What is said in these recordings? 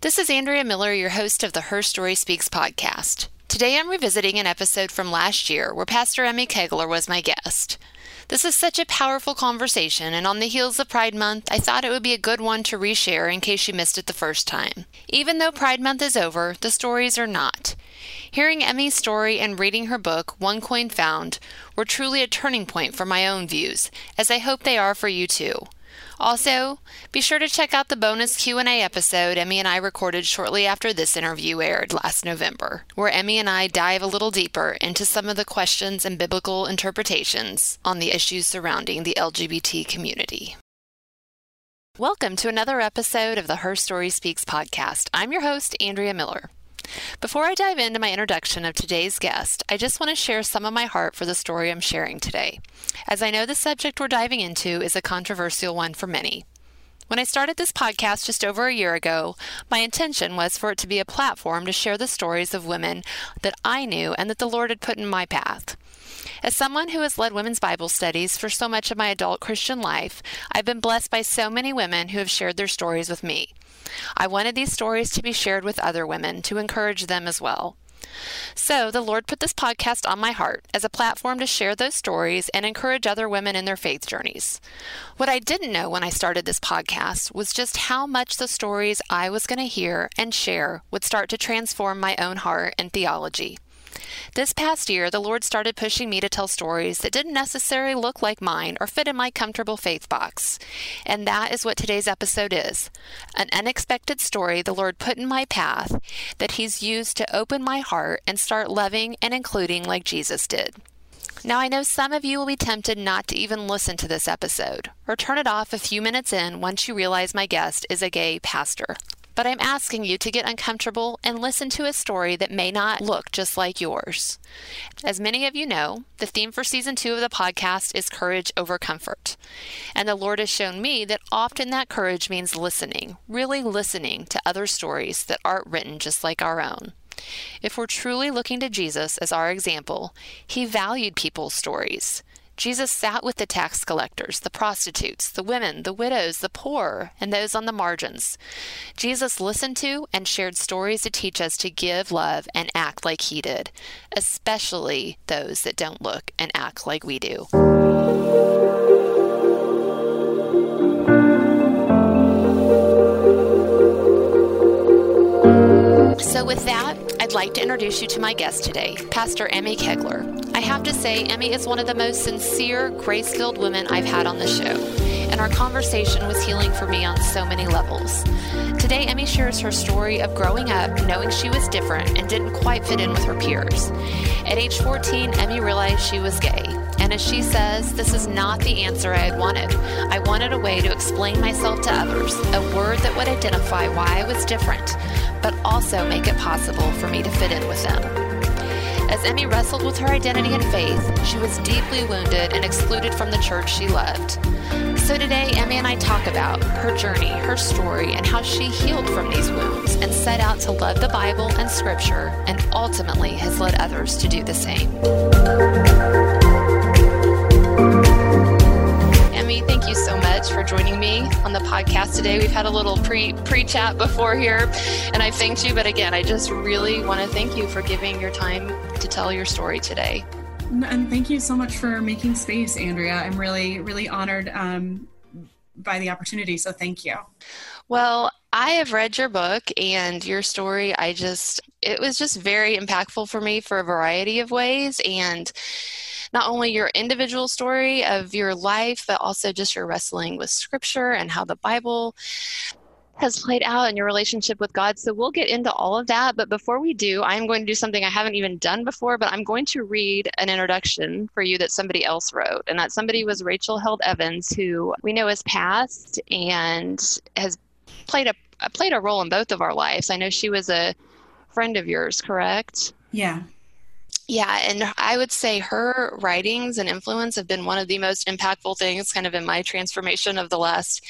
This is Andrea Miller, your host of the Her Story Speaks podcast. Today I'm revisiting an episode from last year where Pastor Emmy Kegler was my guest. This is such a powerful conversation, and on the heels of Pride Month, I thought it would be a good one to reshare in case you missed it the first time. Even though Pride Month is over, the stories are not. Hearing Emmy's story and reading her book, One Coin Found, were truly a turning point for my own views, as I hope they are for you too. Also, be sure to check out the bonus Q&A episode Emmy and I recorded shortly after this interview aired last November, where Emmy and I dive a little deeper into some of the questions and biblical interpretations on the issues surrounding the LGBT community. Welcome to another episode of the Her Story Speaks podcast. I'm your host, Andrea Miller. Before I dive into my introduction of today's guest, I just want to share some of my heart for the story I'm sharing today, as I know the subject we're diving into is a controversial one for many. When I started this podcast just over a year ago, my intention was for it to be a platform to share the stories of women that I knew and that the Lord had put in my path. As someone who has led women's Bible studies for so much of my adult Christian life, I've been blessed by so many women who have shared their stories with me. I wanted these stories to be shared with other women to encourage them as well. So, the Lord put this podcast on my heart as a platform to share those stories and encourage other women in their faith journeys. What I didn't know when I started this podcast was just how much the stories I was going to hear and share would start to transform my own heart and theology. This past year, the Lord started pushing me to tell stories that didn't necessarily look like mine or fit in my comfortable faith box. And that is what today's episode is an unexpected story the Lord put in my path that He's used to open my heart and start loving and including like Jesus did. Now, I know some of you will be tempted not to even listen to this episode, or turn it off a few minutes in once you realize my guest is a gay pastor but I'm asking you to get uncomfortable and listen to a story that may not look just like yours. As many of you know, the theme for season two of the podcast is courage over comfort. And the Lord has shown me that often that courage means listening, really listening to other stories that aren't written just like our own. If we're truly looking to Jesus as our example, he valued people's stories. Jesus sat with the tax collectors, the prostitutes, the women, the widows, the poor, and those on the margins. Jesus listened to and shared stories to teach us to give, love, and act like he did, especially those that don't look and act like we do. So, with that, I'd like to introduce you to my guest today, Pastor Emmy Kegler. I have to say, Emmy is one of the most sincere, grace filled women I've had on the show, and our conversation was healing for me on so many levels. Today, Emmy shares her story of growing up knowing she was different and didn't quite fit in with her peers. At age 14, Emmy realized she was gay. And as she says, this is not the answer I had wanted. I wanted a way to explain myself to others, a word that would identify why I was different, but also make it possible for me to fit in with them. As Emmy wrestled with her identity and faith, she was deeply wounded and excluded from the church she loved. So today, Emmy and I talk about her journey, her story, and how she healed from these wounds and set out to love the Bible and Scripture, and ultimately has led others to do the same. So much for joining me on the podcast today. We've had a little pre pre chat before here, and I thanked you. But again, I just really want to thank you for giving your time to tell your story today. And thank you so much for making space, Andrea. I'm really, really honored um, by the opportunity. So thank you. Well, I have read your book and your story. I just, it was just very impactful for me for a variety of ways. And not only your individual story of your life, but also just your wrestling with scripture and how the Bible has played out in your relationship with God. So we'll get into all of that. But before we do, I'm going to do something I haven't even done before, but I'm going to read an introduction for you that somebody else wrote. And that somebody was Rachel Held Evans, who we know has passed and has played a played a role in both of our lives. I know she was a friend of yours, correct? Yeah. Yeah, and I would say her writings and influence have been one of the most impactful things kind of in my transformation of the last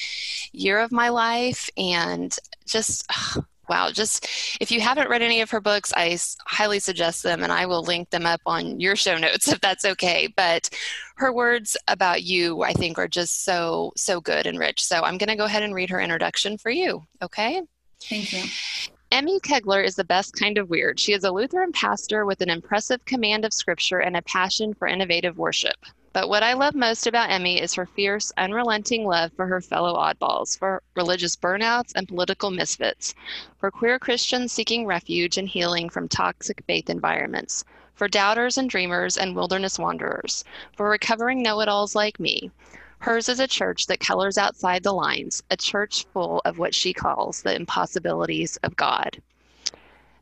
year of my life. And just, wow, just if you haven't read any of her books, I highly suggest them and I will link them up on your show notes if that's okay. But her words about you, I think, are just so, so good and rich. So I'm going to go ahead and read her introduction for you, okay? Thank you. Emmy Kegler is the best kind of weird. She is a Lutheran pastor with an impressive command of scripture and a passion for innovative worship. But what I love most about Emmy is her fierce, unrelenting love for her fellow oddballs, for religious burnouts and political misfits, for queer Christians seeking refuge and healing from toxic faith environments, for doubters and dreamers and wilderness wanderers, for recovering know it alls like me. Hers is a church that colors outside the lines, a church full of what she calls the impossibilities of God.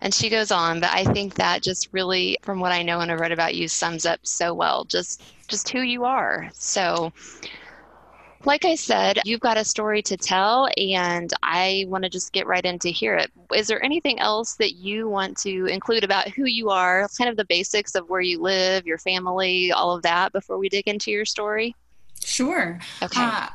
And she goes on, but I think that just really, from what I know and I've read about you, sums up so well just just who you are. So like I said, you've got a story to tell, and I want to just get right into hear it. Is there anything else that you want to include about who you are, kind of the basics of where you live, your family, all of that, before we dig into your story? Sure. Okay. Uh,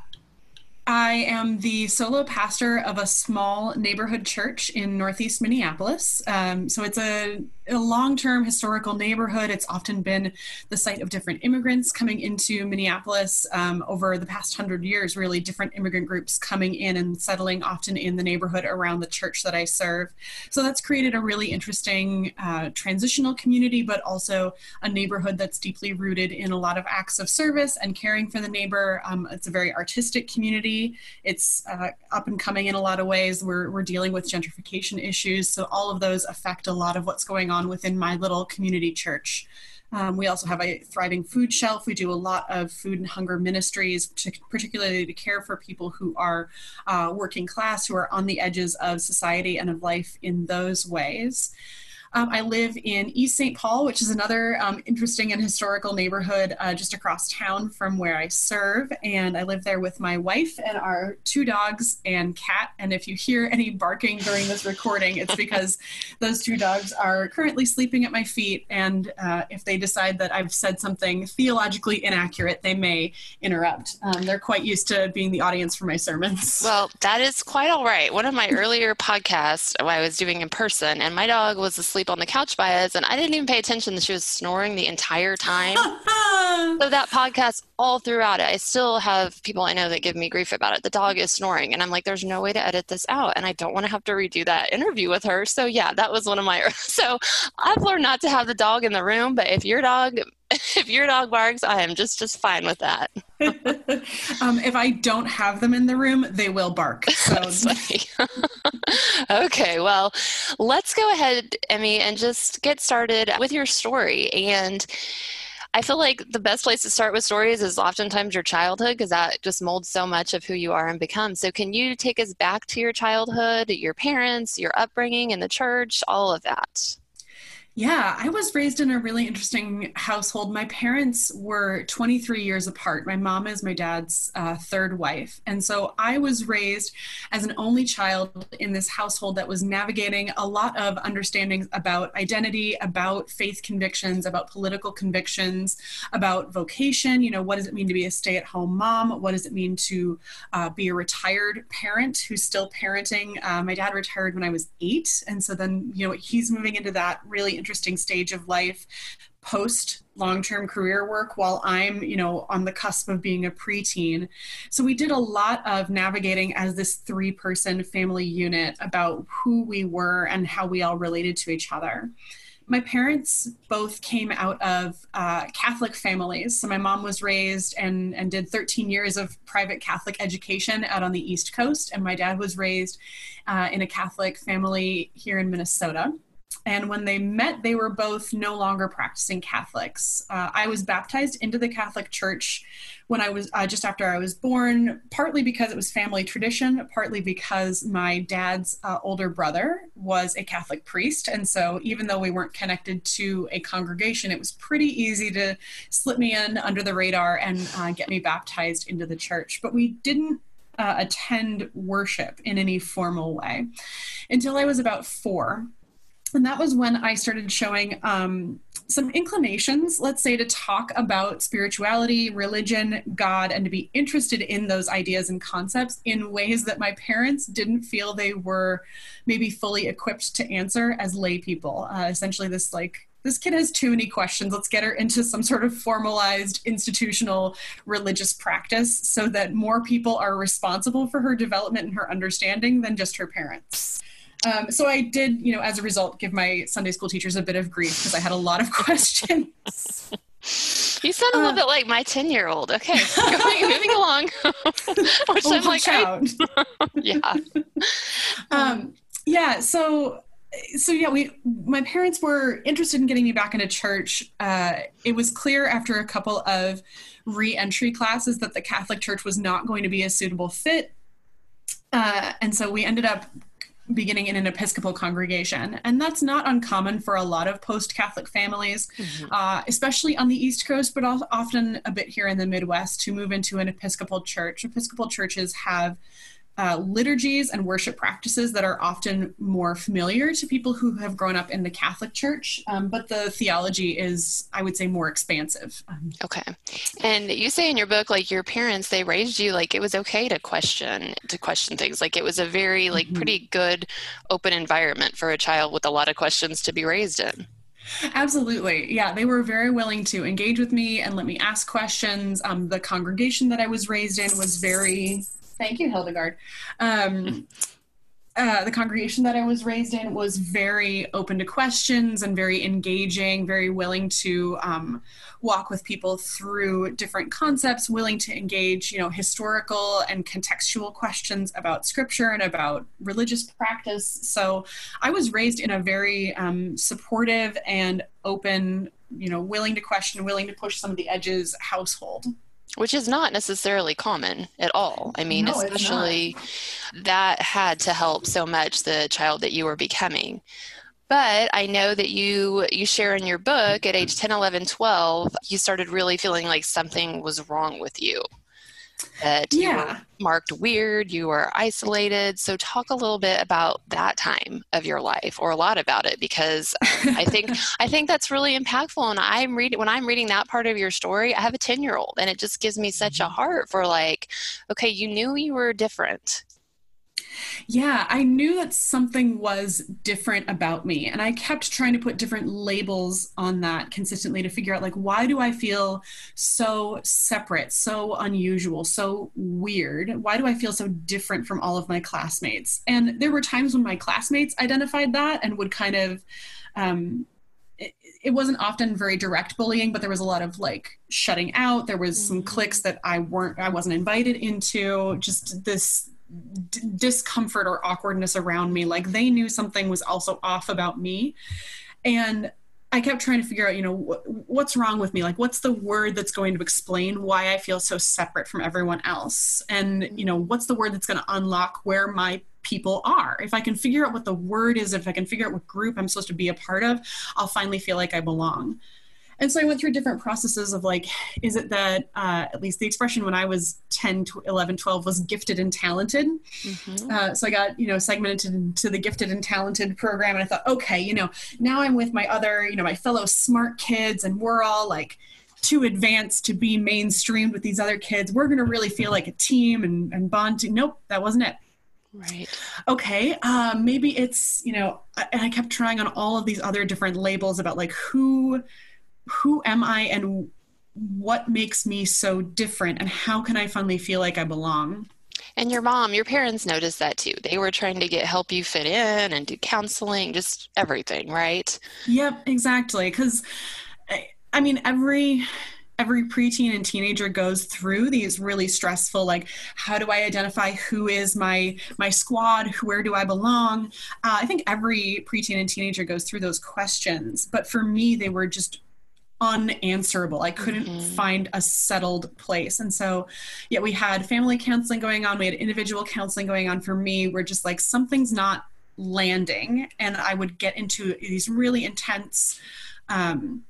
I am the solo pastor of a small neighborhood church in Northeast Minneapolis. Um, so it's a a long term historical neighborhood. It's often been the site of different immigrants coming into Minneapolis um, over the past hundred years, really, different immigrant groups coming in and settling often in the neighborhood around the church that I serve. So that's created a really interesting uh, transitional community, but also a neighborhood that's deeply rooted in a lot of acts of service and caring for the neighbor. Um, it's a very artistic community. It's uh, up and coming in a lot of ways. We're, we're dealing with gentrification issues. So all of those affect a lot of what's going on on within my little community church. Um, we also have a thriving food shelf. We do a lot of food and hunger ministries, particularly to care for people who are uh, working class, who are on the edges of society and of life in those ways. Um, I live in East St. Paul, which is another um, interesting and historical neighborhood uh, just across town from where I serve. And I live there with my wife and our two dogs and cat. And if you hear any barking during this recording, it's because those two dogs are currently sleeping at my feet. And uh, if they decide that I've said something theologically inaccurate, they may interrupt. Um, they're quite used to being the audience for my sermons. Well, that is quite all right. One of my earlier podcasts I was doing in person, and my dog was asleep asleep on the couch by us, and I didn't even pay attention that she was snoring the entire time. so that podcast, all throughout it, I still have people I know that give me grief about it. The dog is snoring, and I'm like, there's no way to edit this out, and I don't want to have to redo that interview with her. So yeah, that was one of my. So I've learned not to have the dog in the room, but if your dog if your dog barks, I am just just fine with that. um, if I don't have them in the room, they will bark. So. okay, well, let's go ahead, Emmy, and just get started with your story. And I feel like the best place to start with stories is oftentimes your childhood because that just molds so much of who you are and become. So, can you take us back to your childhood, your parents, your upbringing in the church, all of that? Yeah, I was raised in a really interesting household. My parents were 23 years apart. My mom is my dad's uh, third wife. And so I was raised as an only child in this household that was navigating a lot of understandings about identity, about faith convictions, about political convictions, about vocation. You know, what does it mean to be a stay at home mom? What does it mean to uh, be a retired parent who's still parenting? Uh, my dad retired when I was eight. And so then, you know, he's moving into that really interesting stage of life post long-term career work while I'm, you know, on the cusp of being a preteen. So we did a lot of navigating as this three-person family unit about who we were and how we all related to each other. My parents both came out of uh, Catholic families. So my mom was raised and, and did 13 years of private Catholic education out on the East Coast, and my dad was raised uh, in a Catholic family here in Minnesota. And when they met, they were both no longer practicing Catholics. Uh, I was baptized into the Catholic Church when I was uh, just after I was born, partly because it was family tradition, partly because my dad's uh, older brother was a Catholic priest. And so, even though we weren't connected to a congregation, it was pretty easy to slip me in under the radar and uh, get me baptized into the church. But we didn't uh, attend worship in any formal way until I was about four and that was when I started showing um, some inclinations, let's say, to talk about spirituality, religion, God, and to be interested in those ideas and concepts in ways that my parents didn't feel they were maybe fully equipped to answer as lay people. Uh, essentially, this like this kid has too many questions. Let's get her into some sort of formalized institutional religious practice so that more people are responsible for her development and her understanding than just her parents. Um, so I did, you know, as a result, give my Sunday school teachers a bit of grief because I had a lot of questions. You sound a little uh, bit like my 10 year old. Okay, going, moving along. Which I'm like, I, yeah. Um, yeah, so so yeah we my parents were interested in getting me back into church uh, it was clear after a couple of re-entry classes that the catholic church was not going to be a suitable fit uh, and so we ended up beginning in an episcopal congregation and that's not uncommon for a lot of post-catholic families mm-hmm. uh, especially on the east coast but often a bit here in the midwest to move into an episcopal church episcopal churches have uh, liturgies and worship practices that are often more familiar to people who have grown up in the Catholic Church, um, but the theology is, I would say, more expansive. Okay, and you say in your book, like your parents, they raised you like it was okay to question to question things. Like it was a very like mm-hmm. pretty good open environment for a child with a lot of questions to be raised in. Absolutely. Yeah, they were very willing to engage with me and let me ask questions. Um, the congregation that I was raised in was very Thank you, Hildegard. Um, uh, the congregation that I was raised in was very open to questions and very engaging, very willing to um, walk with people through different concepts, willing to engage, you know, historical and contextual questions about scripture and about religious practice. So I was raised in a very um, supportive and open, you know, willing to question, willing to push some of the edges household which is not necessarily common at all. I mean, no, especially that had to help so much the child that you were becoming. But I know that you you share in your book at age 10, 11, 12, you started really feeling like something was wrong with you that yeah. you were marked weird, you were isolated. So talk a little bit about that time of your life or a lot about it because I think I think that's really impactful and I'm reading when I'm reading that part of your story, I have a 10-year-old and it just gives me such a mm-hmm. heart for like okay, you knew you were different yeah, I knew that something was different about me. And I kept trying to put different labels on that consistently to figure out, like, why do I feel so separate, so unusual, so weird? Why do I feel so different from all of my classmates? And there were times when my classmates identified that and would kind of, um, it, wasn't often very direct bullying, but there was a lot of like shutting out. There was some mm-hmm. cliques that I weren't, I wasn't invited into. Just this d- discomfort or awkwardness around me. Like they knew something was also off about me. And I kept trying to figure out, you know, wh- what's wrong with me? Like, what's the word that's going to explain why I feel so separate from everyone else? And, you know, what's the word that's going to unlock where my people are? If I can figure out what the word is, if I can figure out what group I'm supposed to be a part of, I'll finally feel like I belong. And so I went through different processes of like, is it that, uh, at least the expression when I was 10, 11, 12 was gifted and talented. Mm-hmm. Uh, so I got, you know, segmented into the gifted and talented program. And I thought, okay, you know, now I'm with my other, you know, my fellow smart kids and we're all like, too advanced to be mainstreamed with these other kids. We're going to really feel like a team and, and bond. To, nope, that wasn't it. Right. Okay. Um, maybe it's, you know, and I kept trying on all of these other different labels about like who who am I and what makes me so different and how can I finally feel like I belong? And your mom, your parents noticed that too. They were trying to get help you fit in and do counseling, just everything, right? Yep, exactly. Because I mean, every every preteen and teenager goes through these really stressful like how do i identify who is my my squad where do i belong uh, i think every preteen and teenager goes through those questions but for me they were just unanswerable. I couldn't mm-hmm. find a settled place. And so, yeah, we had family counseling going on, we had individual counseling going on for me. We're just like, something's not landing. And I would get into these really intense, um,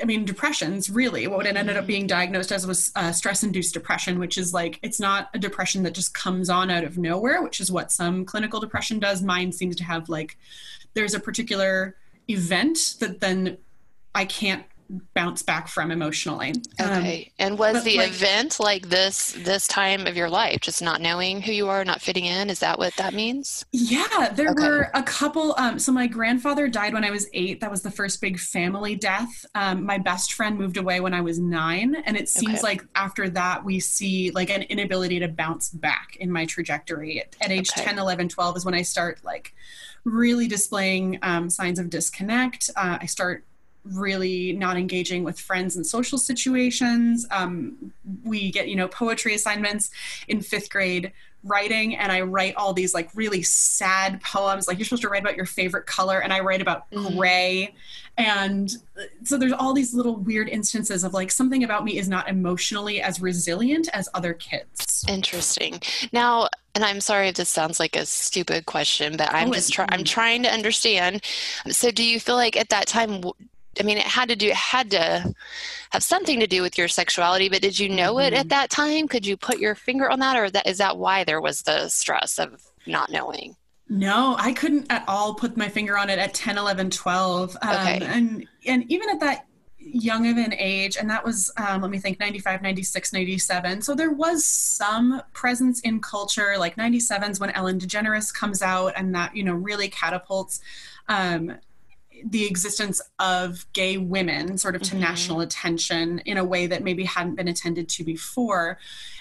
I mean, depressions really. What it ended up being diagnosed as was uh, stress induced depression, which is like, it's not a depression that just comes on out of nowhere, which is what some clinical depression does. Mine seems to have like, there's a particular event that then I can't bounce back from emotionally. Okay. Um, and was the like, event like this this time of your life, just not knowing who you are, not fitting in? Is that what that means? Yeah, there okay. were a couple. Um, so my grandfather died when I was eight. That was the first big family death. Um, my best friend moved away when I was nine, and it seems okay. like after that we see like an inability to bounce back in my trajectory. At, at age okay. 10, 11, 12 is when I start like really displaying um, signs of disconnect. Uh, I start really not engaging with friends in social situations. Um, we get, you know, poetry assignments in fifth grade writing and I write all these like really sad poems. Like you're supposed to write about your favorite color and I write about mm-hmm. gray. And so there's all these little weird instances of like something about me is not emotionally as resilient as other kids. Interesting. Now, and I'm sorry if this sounds like a stupid question, but I'm oh, just trying I'm trying to understand. So do you feel like at that time I mean, it had to do, it had to have something to do with your sexuality, but did you know mm-hmm. it at mm-hmm. that time? Could you put your finger on that, or that is that why there was the stress of not knowing? No, I couldn't at all put my finger on it at 10, 11, 12. Um, okay. and, and even at that young of an age, and that was, um, let me think, 95, 96, 97. So there was some presence in culture, like 97's when Ellen DeGeneres comes out, and that, you know, really catapults um, the existence of gay women sort of to mm-hmm. national attention in a way that maybe hadn't been attended to before.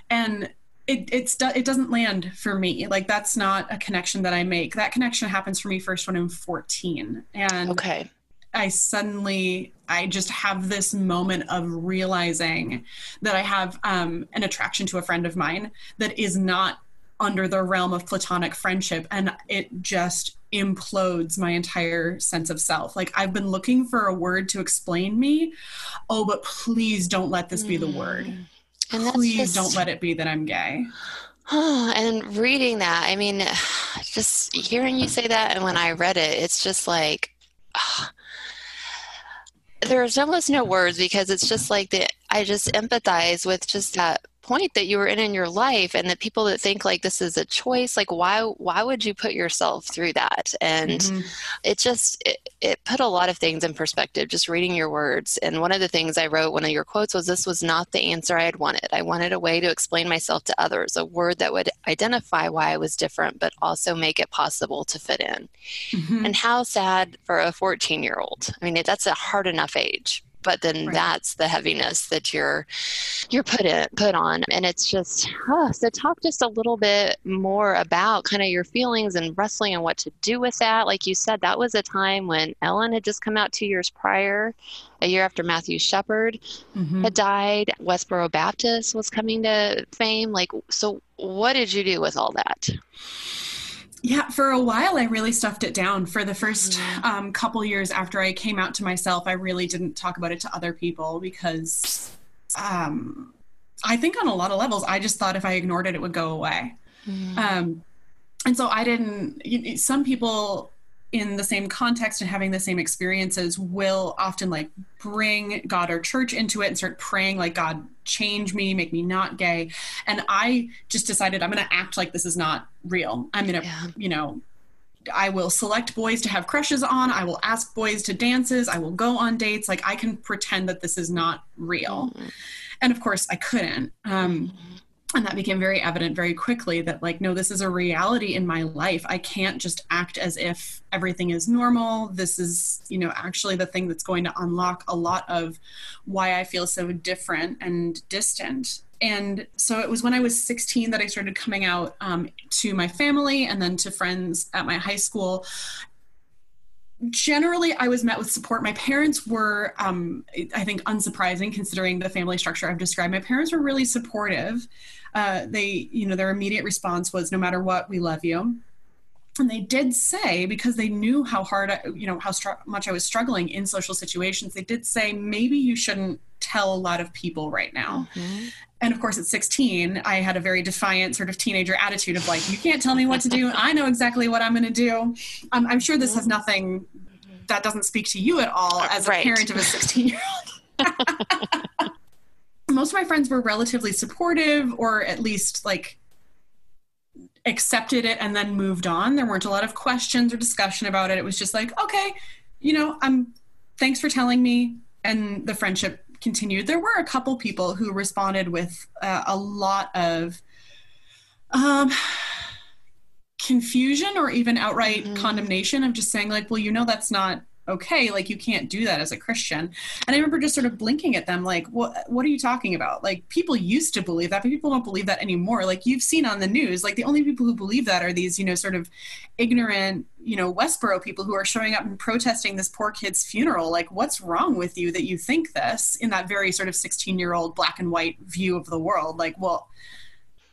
And it it's it doesn't land for me. Like that's not a connection that i make. That connection happens for me first when i'm 14 and okay. I suddenly i just have this moment of realizing that i have um, an attraction to a friend of mine that is not under the realm of platonic friendship and it just implodes my entire sense of self. Like i've been looking for a word to explain me. Oh but please don't let this be the word. Mm. and please just, don't let it be that i'm gay. And reading that i mean just hearing you say that and when i read it it's just like there's almost no words because it's just like that i just empathize with just that point that you were in in your life and the people that think like this is a choice like why why would you put yourself through that? And mm-hmm. it just it, it put a lot of things in perspective just reading your words. And one of the things i wrote one of your quotes was this was not the answer i had wanted. I wanted a way to explain myself to others a word that would identify why i was different but also make it possible to fit in. Mm-hmm. and how sad for a 14 year old i mean that's a hard enough age but then right. that's the heaviness that you're you're put in put on and it's just huh. so talk just a little bit more about kind of your feelings and wrestling and what to do with that like you said that was a time when ellen had just come out two years prior a year after matthew shepard mm-hmm. had died westboro baptist was coming to fame like so what did you do with all that yeah, for a while, I really stuffed it down. For the first mm. um, couple years after I came out to myself, I really didn't talk about it to other people because um, I think on a lot of levels, I just thought if I ignored it, it would go away. Mm. Um, and so I didn't. You, some people in the same context and having the same experiences will often like bring God or church into it and start praying like God change me, make me not gay. And I just decided I'm going to act like this is not real. I'm going to, yeah. you know, I will select boys to have crushes on. I will ask boys to dances. I will go on dates. Like I can pretend that this is not real. Mm-hmm. And of course I couldn't. Um, mm-hmm and that became very evident very quickly that like no this is a reality in my life. I can't just act as if everything is normal. This is you know actually the thing that's going to unlock a lot of why i feel so different and distant. And so it was when i was 16 that i started coming out um, to my family and then to friends at my high school generally i was met with support my parents were um, i think unsurprising considering the family structure i've described my parents were really supportive uh, they, you know, their immediate response was, "No matter what, we love you." And they did say, because they knew how hard, I, you know, how str- much I was struggling in social situations, they did say, maybe you shouldn't tell a lot of people right now. Mm-hmm. And of course, at 16, I had a very defiant sort of teenager attitude of like, you can't tell me what to do. I know exactly what I'm going to do. Um, I'm sure this has nothing that doesn't speak to you at all as a right. parent of a 16 year old. most of my friends were relatively supportive or at least like accepted it and then moved on. There weren't a lot of questions or discussion about it. It was just like, okay, you know, I'm thanks for telling me. and the friendship continued. There were a couple people who responded with uh, a lot of um, confusion or even outright mm-hmm. condemnation of just saying like, well, you know, that's not okay like you can't do that as a christian. And i remember just sort of blinking at them like what what are you talking about? Like people used to believe that but people don't believe that anymore. Like you've seen on the news like the only people who believe that are these you know sort of ignorant you know westboro people who are showing up and protesting this poor kid's funeral. Like what's wrong with you that you think this in that very sort of 16 year old black and white view of the world? Like well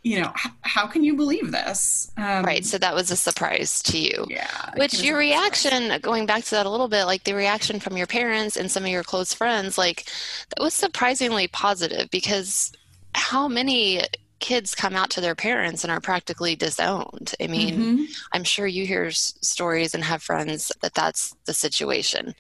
you know, h- how can you believe this? Um, right. So that was a surprise to you. Yeah. Which your reaction, going back to that a little bit, like the reaction from your parents and some of your close friends, like that was surprisingly positive because how many kids come out to their parents and are practically disowned. I mean, mm-hmm. I'm sure you hear s- stories and have friends that that's the situation.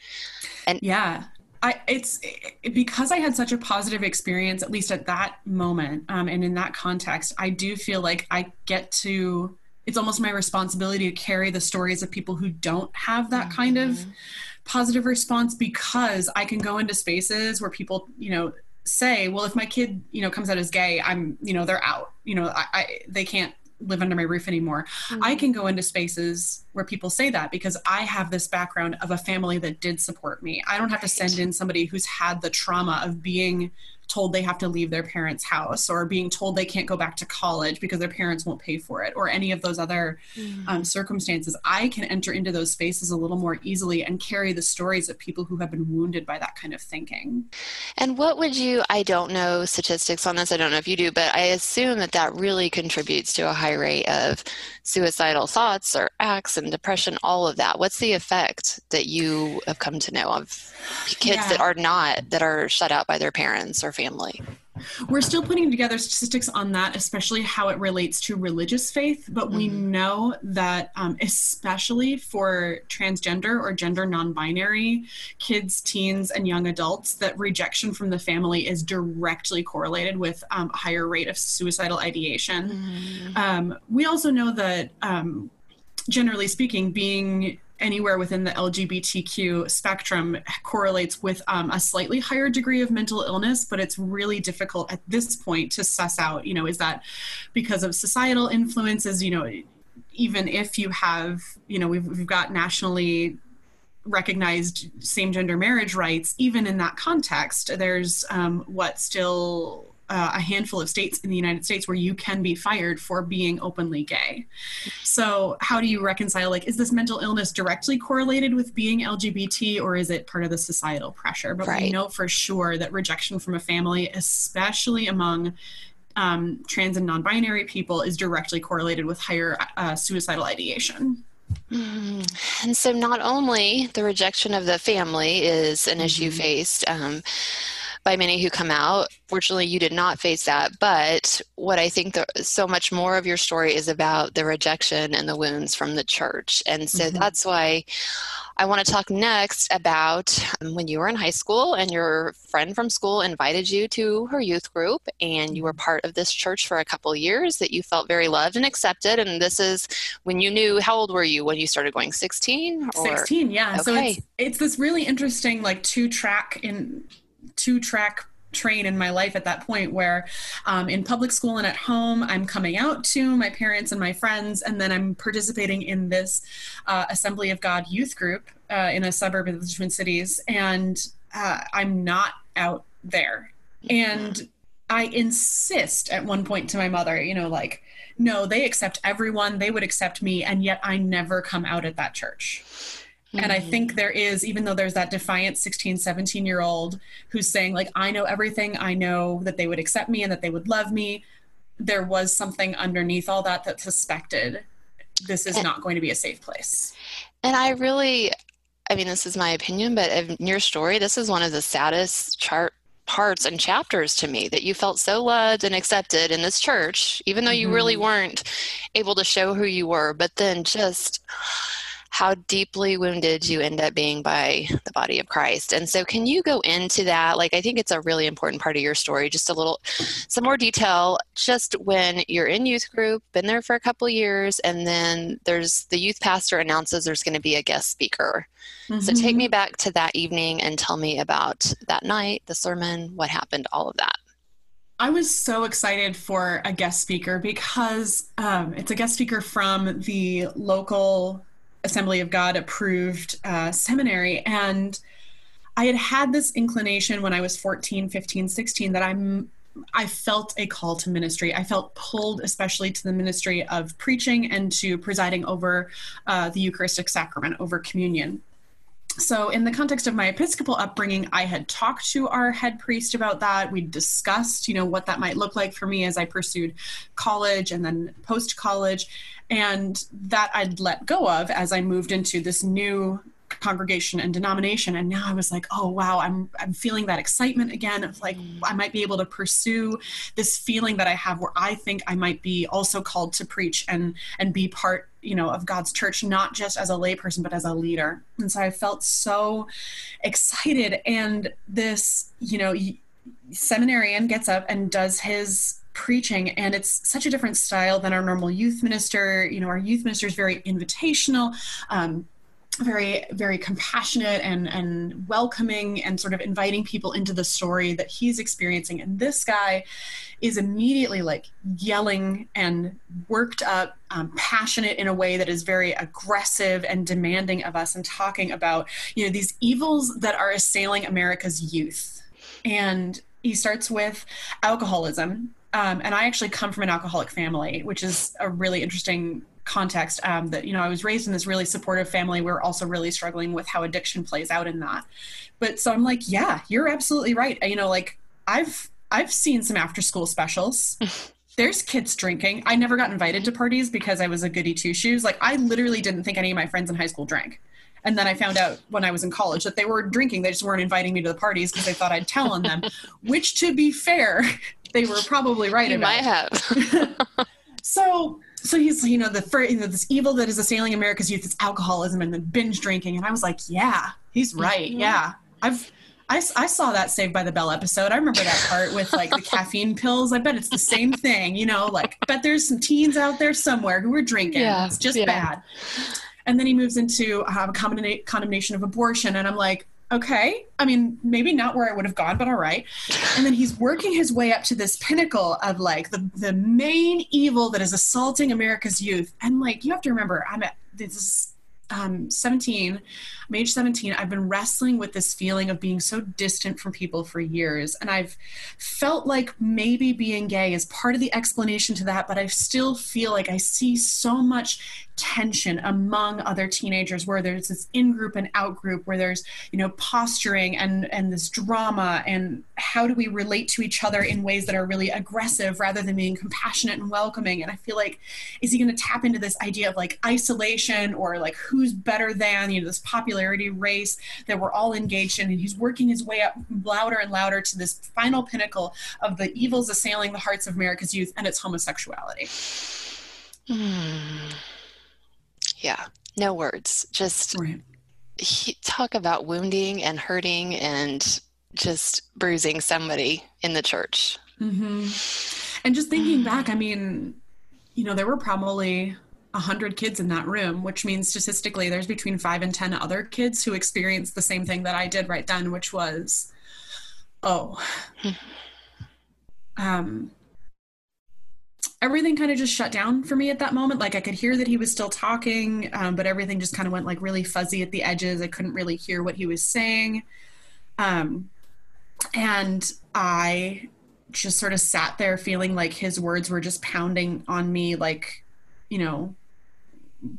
And yeah, I, it's it, because I had such a positive experience, at least at that moment, um, and in that context, I do feel like I get to. It's almost my responsibility to carry the stories of people who don't have that mm-hmm. kind of positive response because I can go into spaces where people, you know, say, well, if my kid, you know, comes out as gay, I'm, you know, they're out. You know, I, I they can't live under my roof anymore. Mm-hmm. I can go into spaces where people say that because I have this background of a family that did support me. I don't have to send in somebody who's had the trauma of being told they have to leave their parents' house or being told they can't go back to college because their parents won't pay for it or any of those other mm. um, circumstances, I can enter into those spaces a little more easily and carry the stories of people who have been wounded by that kind of thinking. And what would you, I don't know statistics on this, I don't know if you do, but I assume that that really contributes to a high rate of suicidal thoughts or acts and depression, all of that. What's the effect that you have come to know of kids yeah. that are not, that are shut out by their parents or family? We're still putting together statistics on that, especially how it relates to religious faith. But we mm-hmm. know that, um, especially for transgender or gender non binary kids, teens, and young adults, that rejection from the family is directly correlated with um, a higher rate of suicidal ideation. Mm-hmm. Um, we also know that, um, generally speaking, being anywhere within the LGBTQ spectrum correlates with um, a slightly higher degree of mental illness, but it's really difficult at this point to suss out, you know, is that because of societal influences, you know, even if you have, you know, we've, we've got nationally recognized same gender marriage rights, even in that context, there's um, what still uh, a handful of states in the United States where you can be fired for being openly gay. So, how do you reconcile like, is this mental illness directly correlated with being LGBT or is it part of the societal pressure? But right. we know for sure that rejection from a family, especially among um, trans and non binary people, is directly correlated with higher uh, suicidal ideation. Mm. And so, not only the rejection of the family is an issue mm-hmm. faced, um, by many who come out. Fortunately, you did not face that. But what I think the, so much more of your story is about the rejection and the wounds from the church. And so mm-hmm. that's why I want to talk next about um, when you were in high school and your friend from school invited you to her youth group, and you were mm-hmm. part of this church for a couple years that you felt very loved and accepted. And this is when you knew how old were you when you started going 16? Or? 16, yeah. Okay. So it's, it's this really interesting, like, two track in two track train in my life at that point where um, in public school and at home i'm coming out to my parents and my friends and then i'm participating in this uh, assembly of god youth group uh, in a suburb of the twin cities and uh, i'm not out there. And i insist at one point to my mother you know like no they accept everyone. They would accept me and yet i never come out at that church Mm-hmm. And I think there is, even though there's that defiant 16, 17 year old who's saying, like, I know everything, I know that they would accept me and that they would love me, there was something underneath all that that suspected this is and, not going to be a safe place. And I really, I mean, this is my opinion, but in your story, this is one of the saddest chart parts and chapters to me that you felt so loved and accepted in this church, even though you mm-hmm. really weren't able to show who you were, but then just how deeply wounded you end up being by the body of Christ. And so, can you go into that? Like, I think it's a really important part of your story. Just a little, some more detail. Just when you're in youth group, been there for a couple years, and then there's the youth pastor announces there's going to be a guest speaker. Mm-hmm. So, take me mm-hmm. back to that evening and tell me about that night, the sermon, what happened, all of that. I was so excited for a guest speaker because um, it's a guest speaker from the local Assembly of God approved uh, seminary. And I had had this inclination when I was 14, 15, 16 that I'm I felt a call to ministry. I felt pulled, especially to the ministry of preaching and to presiding over uh, the Eucharistic sacrament, over communion so in the context of my episcopal upbringing i had talked to our head priest about that we discussed you know what that might look like for me as i pursued college and then post college and that i'd let go of as i moved into this new congregation and denomination. And now i was like oh wow i'm i'm feeling that excitement again of like mm. i might be able to pursue this feeling that i have where i think i might be also called to preach and and be part you know of god's church not just as a layperson but as a leader. And so i felt so excited. And this you know seminarian gets up and does his preaching and it's such a different style than our normal youth minister. You know our youth minister is very invitational um, very very compassionate and and welcoming and sort of inviting people into the story that he's experiencing. And this guy is immediately like yelling and worked up um, passionate in a way that is very aggressive and demanding of us and talking about you know these evils that are assailing america's youth. And he starts with alcoholism um, and i actually come from an alcoholic family which is a really interesting context um, that you know i was raised in this really supportive family. We're also really struggling with how addiction plays out in that. But so i'm like yeah you're absolutely right. You know like i've i've seen some after school specials. There's kids drinking. I never got invited to parties because i was a goody two shoes. Like i literally didn't think any of my friends in high school drank. And then I found out when I was in college that they were drinking. They just weren't inviting me to the parties because they thought I'd tell on them. Which, to be fair, they were probably right about. might have. so so he's you know the first, you know, this evil that is assailing America's youth is alcoholism and then binge drinking, and I was like, yeah, he's right, mm-hmm. yeah, I've. I, I saw that Saved by the Bell episode. I remember that part with like the caffeine pills. I bet it's the same thing, you know. Like, bet there's some teens out there somewhere who are drinking. Yeah, it's just yeah. bad. And then he moves into uh, condemnation of abortion, and I'm like, okay i mean maybe not where i would have gone but all right. And then he's working his way up to this pinnacle of like the the main evil that is assaulting america's youth. And like you have to remember i'm at this um, 17 i'm age 17 i've been wrestling with this feeling of being so distant from people for years and i've felt like maybe being gay is part of the explanation to that but i still feel like i see so much tension among other teenagers where there's this in-group and out-group where there's you know posturing and and this drama and how do we relate to each other in ways that are really aggressive rather than being compassionate and welcoming? And i feel like is he going to tap into this idea of like isolation or like who's better than you know this popularity race that we're all engaged in and he's working his way up louder and louder to this final pinnacle of the evils assailing the hearts of america's youth and its homosexuality hmm yeah no words just right. he, talk about wounding and hurting and just bruising somebody in the church mm-hmm. and just thinking back i mean you know there were probably 100 kids in that room which means statistically there's between 5 and 10 other kids who experienced the same thing that i did right then which was oh um everything kind of just shut down for me at that moment. Like I could hear that he was still talking, um, but everything just kind of went like really fuzzy at the edges. I couldn't really hear what he was saying. Um, and I just sort of sat there feeling like his words were just pounding on me, like, you know,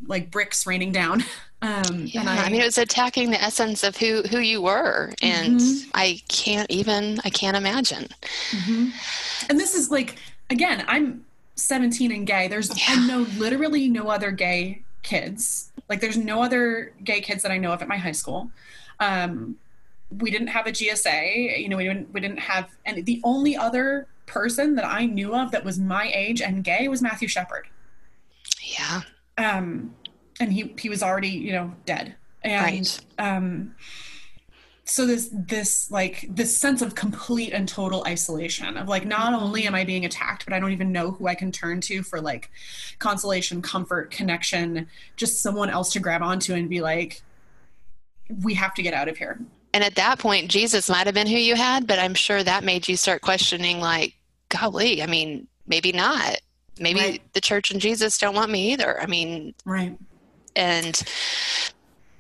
like bricks raining down. Um, yeah, I, I, mean, it was attacking the essence of who who you were, and mm-hmm. I can't even I can't imagine. Mm-hmm. And this is like again, I'm 17 and gay. There's yeah. I know literally no other gay kids. Like there's no other gay kids that I know of at my high school. Um, we didn't have a GSA. You know, we didn't we didn't have and the only other person that I knew of that was my age and gay was Matthew Shepard. Yeah. Um and he he was already you know dead. And right. um so this this like this sense of complete and total isolation of like not only am i being attacked but i don't even know who i can turn to for like consolation comfort connection just someone else to grab onto and be like we have to get out of here. And at that point jesus might have been who you had but i'm sure that made you start questioning like golly i mean maybe not maybe right. the church and jesus don't want me either i mean right and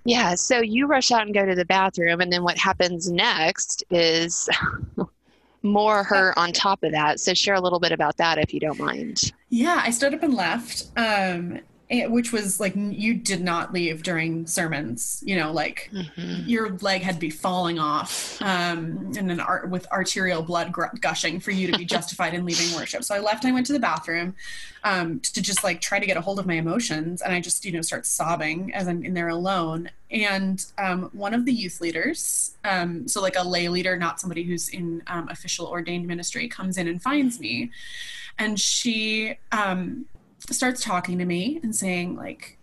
yeah, so you rush out and go to the bathroom, and then what happens next is more her on top of that. So share a little bit about that if you don't mind. Yeah, I stood up and left. Um, which was like you did not leave during sermons you know like mm-hmm. your leg had to be falling off um, and then art with arterial blood gr- gushing for you to be justified in leaving worship. So i left and i went to the bathroom um, to just like try to get a hold of my emotions and i just you know start sobbing as i'm in there alone. And um, one of the youth leaders um, so like a lay leader not somebody who's in um, official ordained ministry comes in and finds me. And she um, starts talking to me and saying like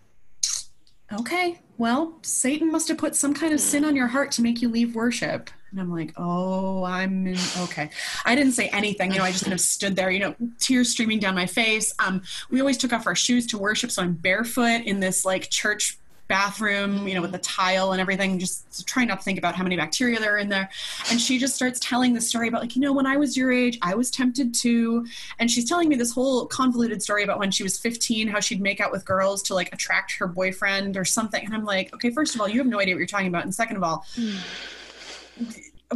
okay well satan must have put some kind of sin on your heart to make you leave worship. And i'm like oh i'm in, okay. I didn't say anything you know i just kind of stood there you know tears streaming down my face. Um we always took off our shoes to worship so i'm barefoot in this like church bathroom, you know, with the tile and everything, just trying not to think about how many bacteria there are in there. And she just starts telling the story about, like, you know, when I was your age, I was tempted to. And she's telling me this whole convoluted story about when she was 15, how she'd make out with girls to like attract her boyfriend or something. And I'm like, okay, first of all, you have no idea what you're talking about. And second of all, mm.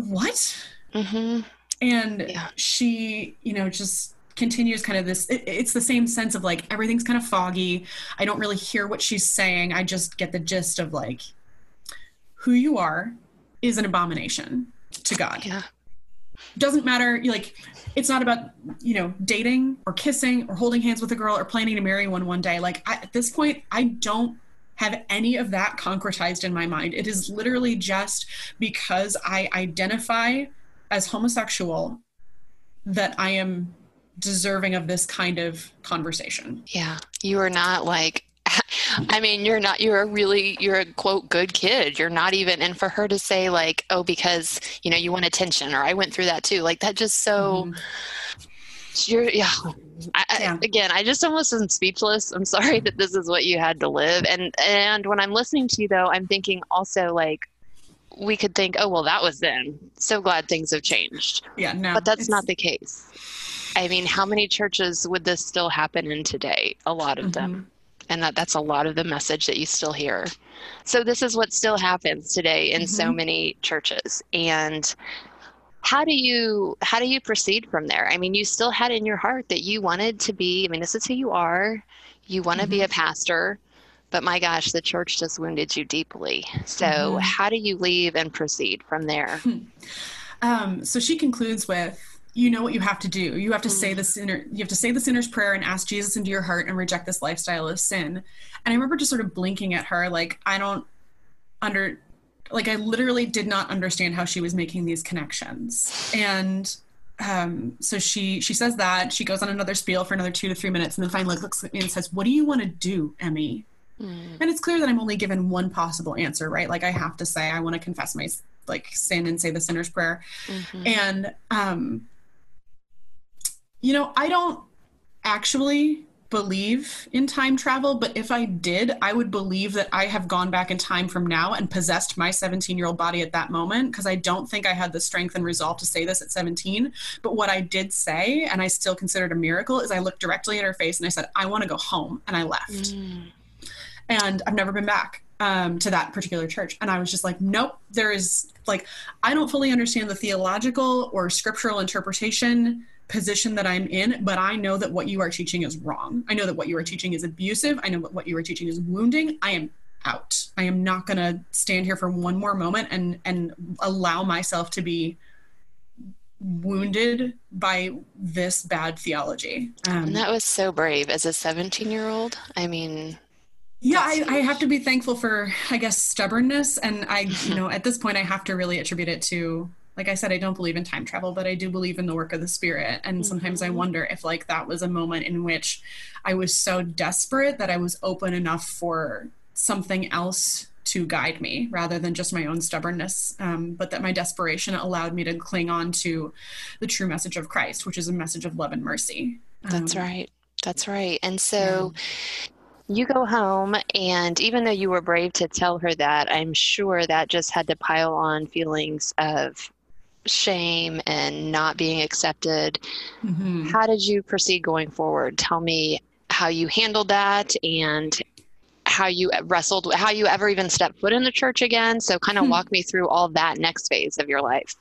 what? Mm-hmm. And yeah. she, you know, just continues kind of this it, it's the same sense of like everything's kind of foggy. I don't really hear what she's saying. I just get the gist of like who you are is an abomination to god. Yeah. Doesn't matter like it's not about you know dating or kissing or holding hands with a girl or planning to marry one one day. Like I, at this point i don't have any of that concretized in my mind. It is literally just because i identify as homosexual that i am deserving of this kind of conversation. Yeah. You are not like I mean, you're not, you're a really, you're a quote, good kid. You're not even, and for her to say, like, oh, because, you know, you want attention, or I went through that too, like, that just so, mm-hmm. you're, yeah. I, yeah. I, again, I just almost am speechless. I'm sorry that this is what you had to live. And, and when I'm listening to you, though, I'm thinking also, like, we could think, oh, well, that was then. So glad things have changed. Yeah, no. But that's not the case. I mean, how many churches would this still happen in today? A lot of mm-hmm. them. And that, that's a lot of the message that you still hear. So this is what still happens today in mm-hmm. so many churches. And how do you how do you proceed from there? I mean, you still had in your heart that you wanted to be, I mean, this is who you are. You want to mm-hmm. be a mm-hmm. pastor, but my gosh, the church just wounded you deeply. So mm-hmm. how do you leave and proceed from there? Um, so she concludes with you know what you have to do. You have to say mm. the sinner. You have to say the sinner's prayer and ask Jesus into your heart and reject this lifestyle of sin. And I remember just sort of blinking at her, like I don't under, like I literally did not understand how she was making these connections. And um, so she she says that she goes on another spiel for another two to three minutes, and then finally looks at me and says, "What do you want to do, Emmy?" Mm. And it's clear that I'm only given one possible answer, right? Like I have to say I want to confess my like sin and say the sinner's prayer, mm-hmm. and um you know, I don't actually believe in time travel, but if I did, I would believe that I have gone back in time from now and possessed my 17 year old body at that moment because I don't think I had the strength and resolve to say this at 17. But what I did say, and I still consider it a miracle, is I looked directly at her face and I said, I want to go home. And I left. Mm. And I've never been back. Um, to that particular church. And I was just like, nope, there is like, I don't fully understand the theological or scriptural interpretation position that I'm in, but I know that what you are teaching is wrong. I know that what you are teaching is abusive. I know that what you are teaching is wounding. I am out. I am not going to stand here for one more moment and and allow myself to be wounded by this bad theology. Um, and that was so brave as a 17 year old. I mean, yeah, I, I, have to be thankful for, I guess, stubbornness. And I, you know, at this point, I have to really attribute it to like I said, I don't believe in time travel, but I do believe in the work of the spirit. And sometimes mm-hmm. I wonder if like that was a moment in which I was so desperate that I was open enough for something else to guide me rather than just my own stubbornness, um, but that my desperation allowed me to cling on to the true message of Christ, which is a message of love and mercy. That's um, right. That's right. And so yeah. you go home, and even though you were brave to tell her that, I'm sure that just had to pile on feelings of shame and not being accepted. Mm-hmm. How did you proceed going forward? Tell me how you handled that and how you wrestled, how you ever even stepped foot in the church again. So, kind of hmm. walk me through all that next phase of your life.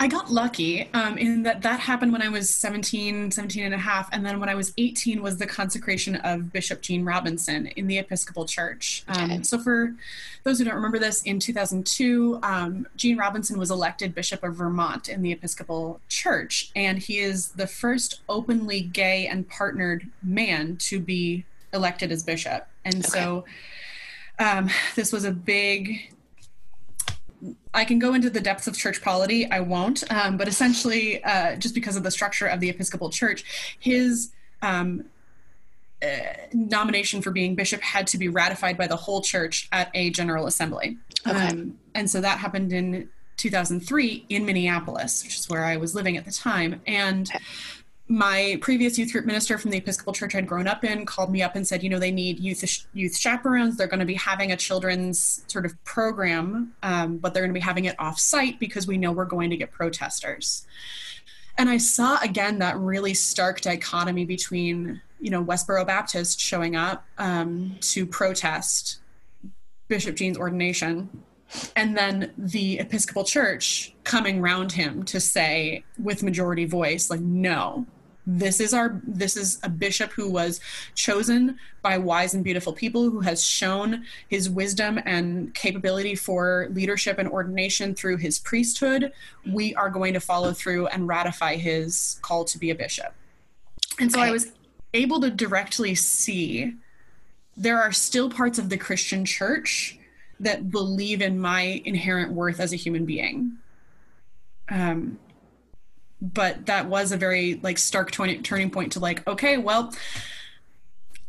I got lucky um, in that that happened when I was 17, 17 and a half. And then when I was 18 was the consecration of Bishop Gene Robinson in the Episcopal Church. Um, okay. So for those who don't remember this, in 2002, um, Gene Robinson was elected Bishop of Vermont in the Episcopal Church. And he is the first openly gay and partnered man to be elected as bishop. And okay. so um, this was a big I can go into the depths of church polity. I won't, um, but essentially, uh, just because of the structure of the Episcopal Church, his um, uh, nomination for being bishop had to be ratified by the whole church at a general assembly. Okay. Um, and so that happened in 2003 in Minneapolis, which is where I was living at the time. And my previous youth group minister from the Episcopal Church I'd grown up in called me up and said, you know, they need youth youth chaperones. They're going to be having a children's sort of program, um, but they're going to be having it off site because we know we're going to get protesters. And I saw again that really stark dichotomy between, you know, Westboro Baptist showing up um, to protest Bishop Gene's ordination and then the Episcopal Church coming round him to say with majority voice, like, no, this is our this is a bishop who was chosen by wise and beautiful people who has shown his wisdom and capability for leadership and ordination through his priesthood. We are going to follow through and ratify his call to be a bishop. And so i was able to directly see there are still parts of the christian church that believe in my inherent worth as a human being. Um but that was a very like stark turning point to like okay well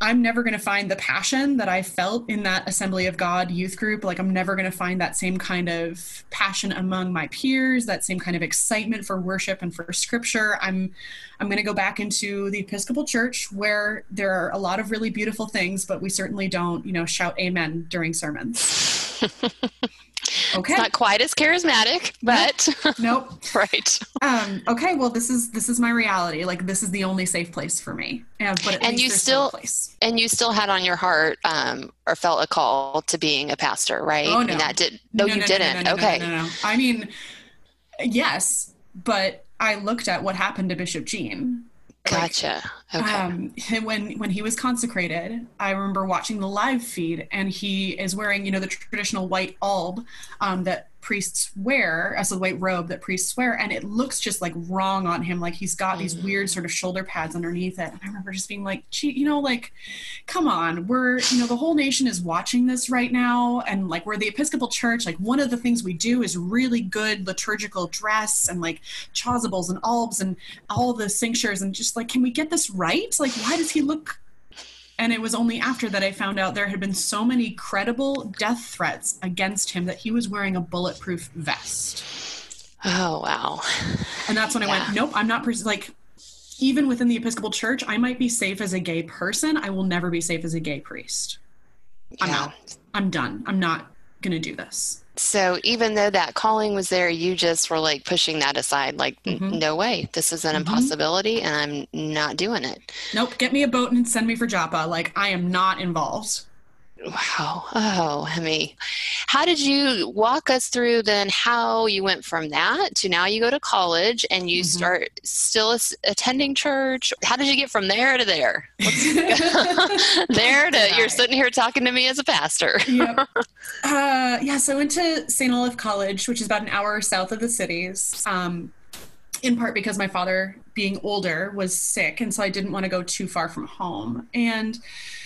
i'm never going to find the passion that i felt in that assembly of god youth group. Like i'm never going to find that same kind of passion among my peers that same kind of excitement for worship and for scripture. I'm i'm going to go back into the episcopal church where there are a lot of really beautiful things but we certainly don't you know shout amen during sermons Okay. It's not quite as charismatic, but nope. nope. right. Um, okay, well this is this is my reality. Like this is the only safe place for me. Yeah, but and you still, still and you still had on your heart um, or felt a call to being a pastor, right? Oh no, and that did no, no you no, didn't. Okay. No, no, no. I mean, yes, but I looked at what happened to Bishop Gene Gotcha. Like, okay. Um, when when he was consecrated, I remember watching the live feed, and he is wearing, you know, the traditional white alb um, that priests wear as a white robe that priests wear and it looks just like wrong on him. Like he's got these mm. weird sort of shoulder pads underneath it. And i remember just being like gee you know like come on. We're you know the whole nation is watching this right now and like we're the episcopal church. Like one of the things we do is really good liturgical dress and like chasubles and albs and all the cinctures and just like can we get this right? Like why does he look and it was only after that I found out there had been so many credible death threats against him that he was wearing a bulletproof vest. Oh, wow. And that's when yeah. I went, nope, I'm not, pers- like, even within the Episcopal Church, I might be safe as a gay person. I will never be safe as a gay priest. I'm out. I'm done. I'm not going to do this. So even though that calling was there, you just were like pushing that aside, like, mm-hmm. no way, this is an mm-hmm. impossibility and I'm not doing it. Nope, get me a boat and send me for Joppa. Like, I am not involved. Wow. Oh, Emmy. How did you walk us through then how you went from that to now you go to college and you mm-hmm. start still attending church? How did you get from there to there? there to you're sitting here talking to me as a pastor. yep. Uh, yeah, so I went to St. Olaf College, which is about an hour south of the cities. Um, in part because my father, being older, was sick, and so I didn't want to go too far from home. And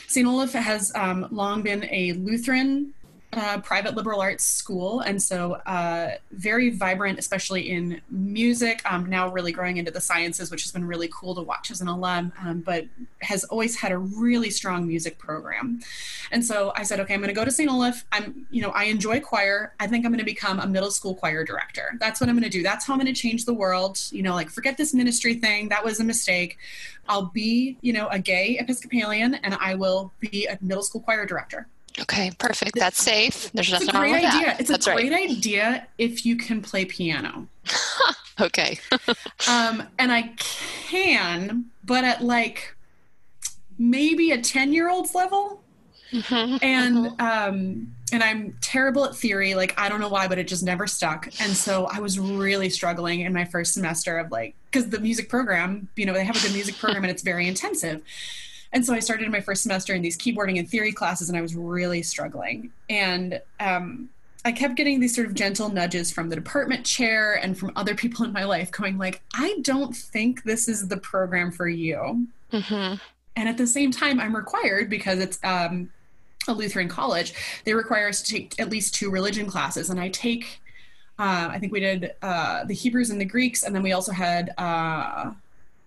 St. Olaf has um, long been a Lutheran private liberal arts school, and so uh, very vibrant, especially in music. Um, now really growing into the sciences, which has been really cool to watch as an alum. Um, but has always had a really strong music program, and so I said, okay, I'm going to go to St. Olaf. I'm, you know, I enjoy choir. I think I'm going to become a middle school choir director. That's what I'm going to do. That's how I'm going to change the world. You know, like forget this ministry thing. That was a mistake. I'll be, you know, a gay Episcopalian, and I will be a middle school choir director. Okay, perfect. That's safe. There's nothing wrong with idea. that. It's That's a right. great idea if you can play piano. Okay. Um, and I can, but at like maybe a 10 year old's level. Mhm. And um, and I'm terrible at theory. Like I don't know why, but it just never stuck. And so I was really struggling in my first semester of like because the music program, you know, they have a good music program and it's very intensive. And so I started my first semester in these keyboarding and theory classes, and I was really struggling. And um, I kept getting these sort of gentle nudges from the department chair and from other people in my life, going like, "I don't think this is the program for you." Mhm. And at the same time, I'm required because it's um, a Lutheran college. They require us to take at least two religion classes, and I take. Uh, I think we did uh, the Hebrews and the Greeks, and then we also had uh,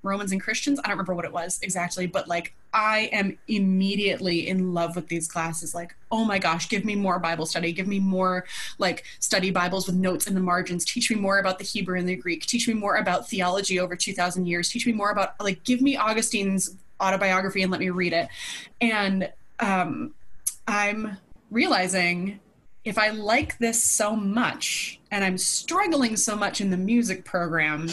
Romans and Christians. I don't remember what it was exactly, but like I am immediately in love with these classes. Like, oh my gosh, give me more Bible study. Give me more like study Bibles with notes in the margins. Teach me more about the Hebrew and the Greek. Teach me more about theology over 2,000 years. Teach me more about like give me Augustine's autobiography and let me read it. And um, I'm realizing if I like this so much and I'm struggling so much in the music program,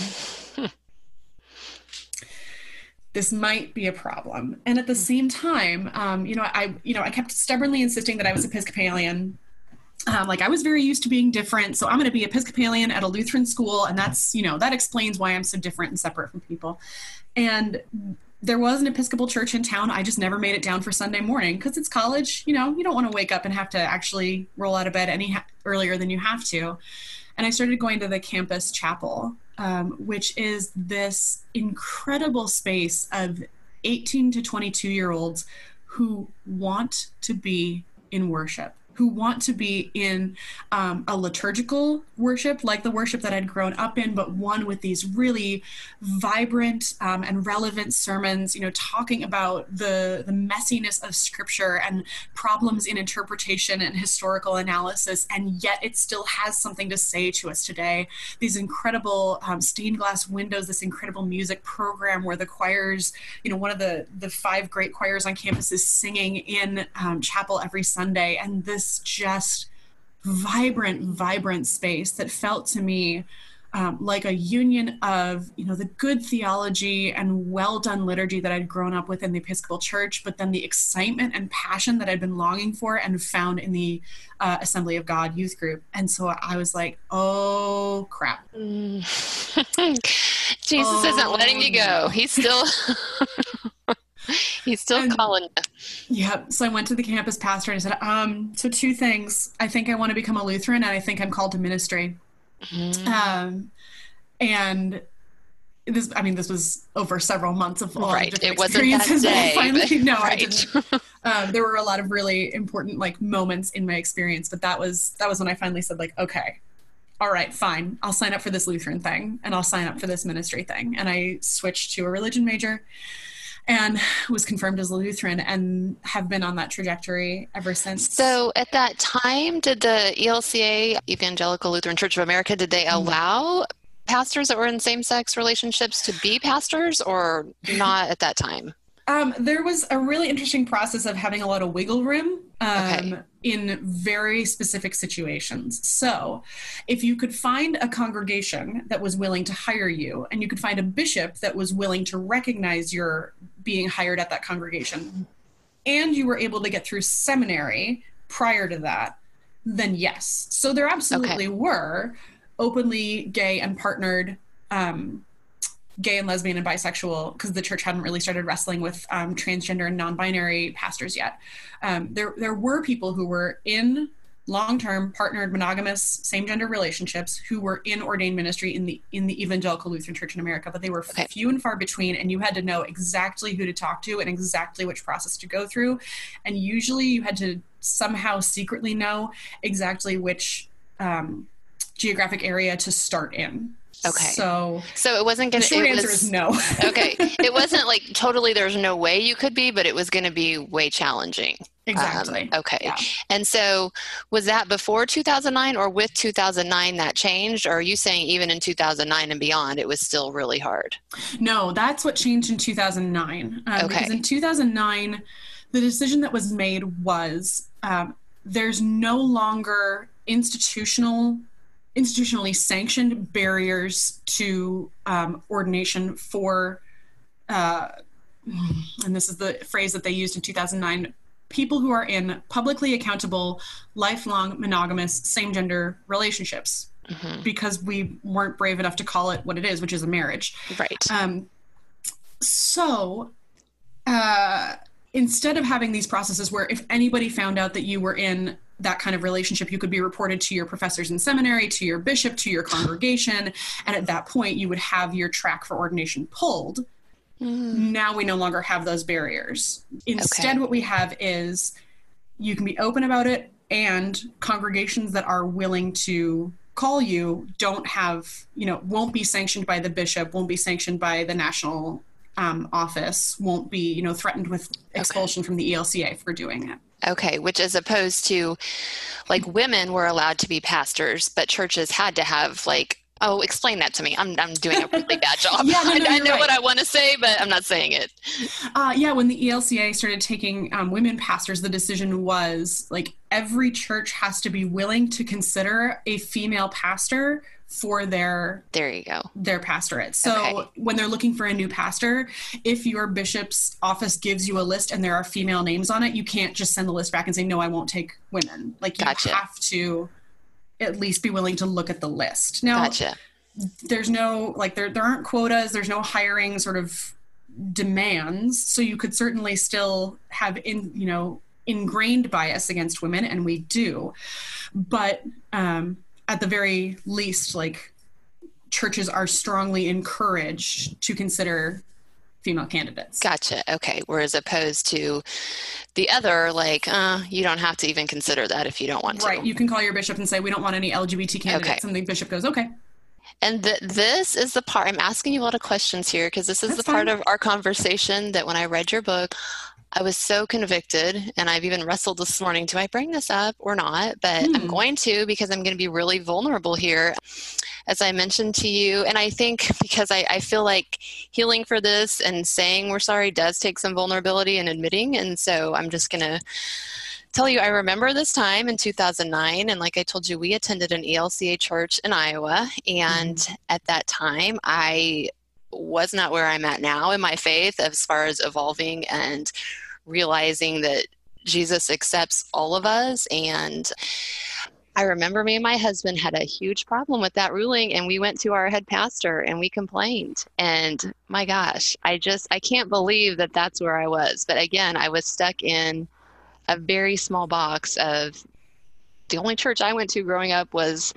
this might be a problem. And at the same time, um, you know, I, you know, I kept stubbornly insisting that I was Episcopalian. Um, like I was very used to being different, so I'm going to be Episcopalian at a Lutheran school, and that's, you know, that explains why I'm so different and separate from people. And there was an Episcopal church in town. I just never made it down for Sunday morning because it's college. You know, you don't want to wake up and have to actually roll out of bed any ha- earlier than you have to. And I started going to the campus chapel, um, which is this incredible space of 18 to 22 year olds who want to be in worship who want to be in um, a liturgical worship like the worship that I'd grown up in, but one with these really vibrant um, and relevant sermons, you know, talking about the, the messiness of scripture and problems in interpretation and historical analysis, and yet it still has something to say to us today. These incredible um, stained glass windows, this incredible music program where the choirs, you know, one of the, the five great choirs on campus is singing in um, chapel every Sunday, and this just vibrant, vibrant space that felt to me um, like a union of you know the good theology and well done liturgy that I'd grown up with in the Episcopal Church, but then the excitement and passion that I'd been longing for and found in the uh, Assembly of God youth group. And so I was like, oh crap. Jesus isn't letting you go. He's still he's still And- calling you. Yep. So I went to the campus pastor and I said, um, so two things. I think I want to become a Lutheran and I think I'm called to ministry. Mhm. Um, and this, I mean, this was over several months of all Right. different It wasn't that experiences day, finally, no, I didn't. Um, there were a lot of really important like moments in my experience, but that was that was when I finally said like, okay, all right, fine, I'll sign up for this Lutheran thing and I'll sign up for this ministry thing, and I switched to a religion major. And was confirmed as a Lutheran and have been on that trajectory ever since. So at that time, did the ELCA, Evangelical Lutheran Church of America, did they Mm-hmm. allow pastors that were in same-sex relationships to be pastors or not at that time? Um, there was a really interesting process of having a lot of wiggle room um, Okay. in very specific situations. So, if you could find a congregation that was willing to hire you, and you could find a bishop that was willing to recognize your being hired at that congregation, and you were able to get through seminary prior to that, then yes. So, there absolutely were openly gay and partnered. Um, gay and lesbian and bisexual because the church hadn't really started wrestling with um, transgender and non-binary pastors yet. Um, there, there were people who were in long-term partnered monogamous same-gender relationships who were in ordained ministry in the in the evangelical Lutheran Church in America, but they were Okay. few and far between, and you had to know exactly who to talk to and exactly which process to go through, and usually you had to somehow secretly know exactly which um, geographic area to start in. Okay. So, so it wasn't going to. Short answer was, is no. okay. It wasn't like totally. There's no way you could be, but it was going to be way challenging. Exactly. Um, okay. Yeah. And so, was that before 2009 or with 2009 that changed? Or are you saying even in 2009 and beyond, it was still really hard? No, that's what changed in 2009. Um, Okay. Because in 2009, the decision that was made was um, there's no longer institutional institutionally sanctioned barriers to um, ordination for uh, and this is the phrase that they used in 2009 people who are in publicly accountable lifelong monogamous same gender relationships Mhm. because we weren't brave enough to call it what it is which is a marriage Right. um, so, uh, instead of having these processes where if anybody found out that you were in that kind of relationship, you could be reported to your professors in seminary, to your bishop, to your congregation, and at that point, you would have your track for ordination pulled. Mm. Now we no longer have those barriers. Instead, Okay. what we have is you can be open about it, and congregations that are willing to call you don't have, you know, won't be sanctioned by the bishop, won't be sanctioned by the national um, office, won't be, you know, threatened with expulsion from the ELCA for doing it. Okay, which as opposed to like women were allowed to be pastors, but churches had to have like oh, explain that to me. I'm I'm doing a really bad job. Yeah, no, no, I, I know right. what I want to say, but I'm not saying it. Uh, yeah, when the ELCA started taking um, women pastors, the decision was like every church has to be willing to consider a female pastor for their There you go. their pastorate. So Okay. when they're looking for a new pastor, if your bishop's office gives you a list and there are female names on it, you can't just send the list back and say no, I won't take women. Like you Gotcha. have to at least be willing to look at the list. Now, Gotcha. there's no like there there aren't quotas there's no hiring sort of demands so you could certainly still have in you know ingrained bias against women and we do but um at the very least like churches are strongly encouraged to consider female candidates Gotcha. Okay. Whereas opposed to the other, like, uh, you don't have to even consider that if you don't want to. right you can call your bishop and say we don't want any lgbt candidates and the bishop goes okay And th- this is the part I'm asking you a lot of questions here because this is That's the part fine. of our conversation that when I read your book, I was so convicted, and I've even wrestled this morning. Do I bring this up or not? But I'm Hmm. going to because I'm going to be really vulnerable here. As I mentioned to you, and I think because I, I feel like healing for this and saying we're sorry does take some vulnerability and admitting. And so I'm just going to tell you, I remember this time in 2009, and like I told you, we attended an ELCA church in Iowa, and at that time, I was not where I'm at now in my faith as far as evolving and realizing that Jesus accepts all of us. And I remember me and my husband had a huge problem with that ruling, and we went to our head pastor and we complained. And my gosh, I just, I can't believe that that's where I was. But again, I was stuck in a very small box of the only church I went to growing up was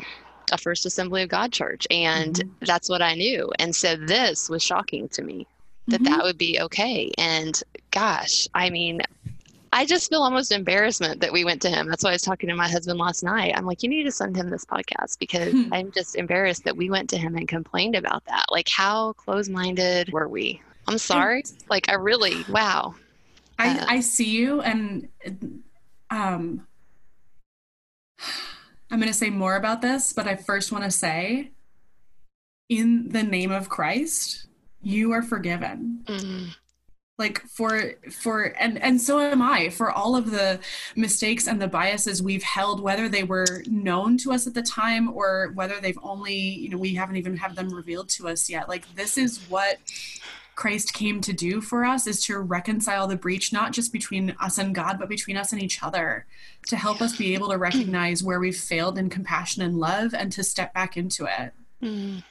a First Assembly of God church, and Mhm. that's what I knew. And so this was shocking to me that Mhm. that would be okay. And gosh, I mean, I just feel almost embarrassment that we went to him. That's why I was talking to my husband last night. I'm like, you need to send him this podcast because Hmm. I'm just embarrassed that we went to him and complained about that. Like, how close minded were we? I'm sorry. Like, I really, wow. I, Uh, I see you and um I'm going to say more about this, but I first want to say in the name of Christ, you are forgiven. Mm, Like for for and and so am I for all of the mistakes and the biases we've held whether they were known to us at the time or whether they've only, you know, we haven't even had them revealed to us yet. Like this is what Christ came to do for us is to reconcile the breach, not just between us and God, but between us and each other, to help us be able to recognize where we've failed in compassion and love and to step back into it. mm.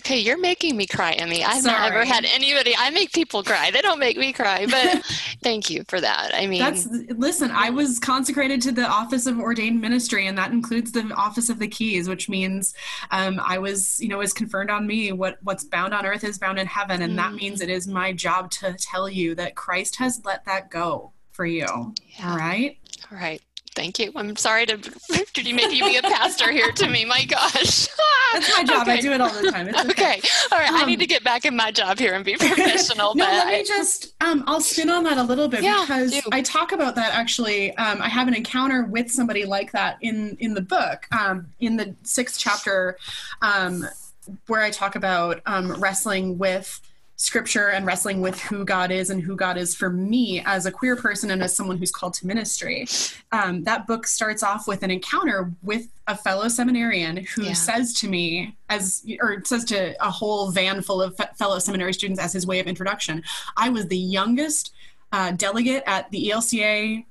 Okay, you're making me cry, Emmy. I've never had anybody. I make people cry. They don't make me cry, but thank you for that. I mean, That's listen, I was consecrated to the office of ordained ministry, and that includes the office of the keys, which means um, I was, you know, is conferred on me what what's bound on earth is bound in heaven, and that Mm. means it is my job to tell you that Christ has let that go for you. Yeah. All right. All right. Thank you. I'm sorry to to make you be a pastor here to me. My gosh. That's my job. Okay. I do it all the time. It's okay. okay. All right. Um, I need um, to get back in my job here and be professional. no, let me just um, I'll spin on that a little bit yeah, because do. I talk about that actually. Um, I have an encounter with somebody like that in in the book. Um, in the sixth chapter, um, where I talk about wrestling with scripture and wrestling with who God is and who God is for me as a queer person and as someone who's called to ministry. Um, that book starts off with an encounter with a fellow seminarian who yeah. says to me, as or says to a whole van full of fellow seminary students as his way of introduction, I was the youngest uh, delegate at the ELCA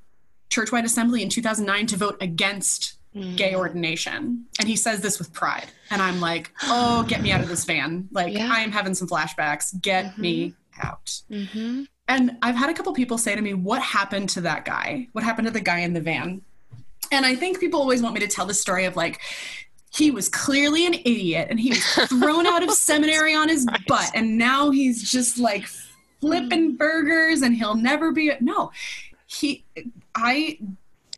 Churchwide Assembly in 2009 to vote against gay mm. ordination. And he says this with pride. And I'm like, oh, get me out of this van. Like, yeah. I am having some flashbacks. Get mm-hmm. me out. Mm-hmm. And I've had a couple people say to me, what happened to that guy? What happened to the guy in the van? And I think people always want me to tell the story of like, he was clearly an idiot and he was thrown out of seminary on his right. butt. And now he's just like flipping mm. burgers and he'll never be. No, he, I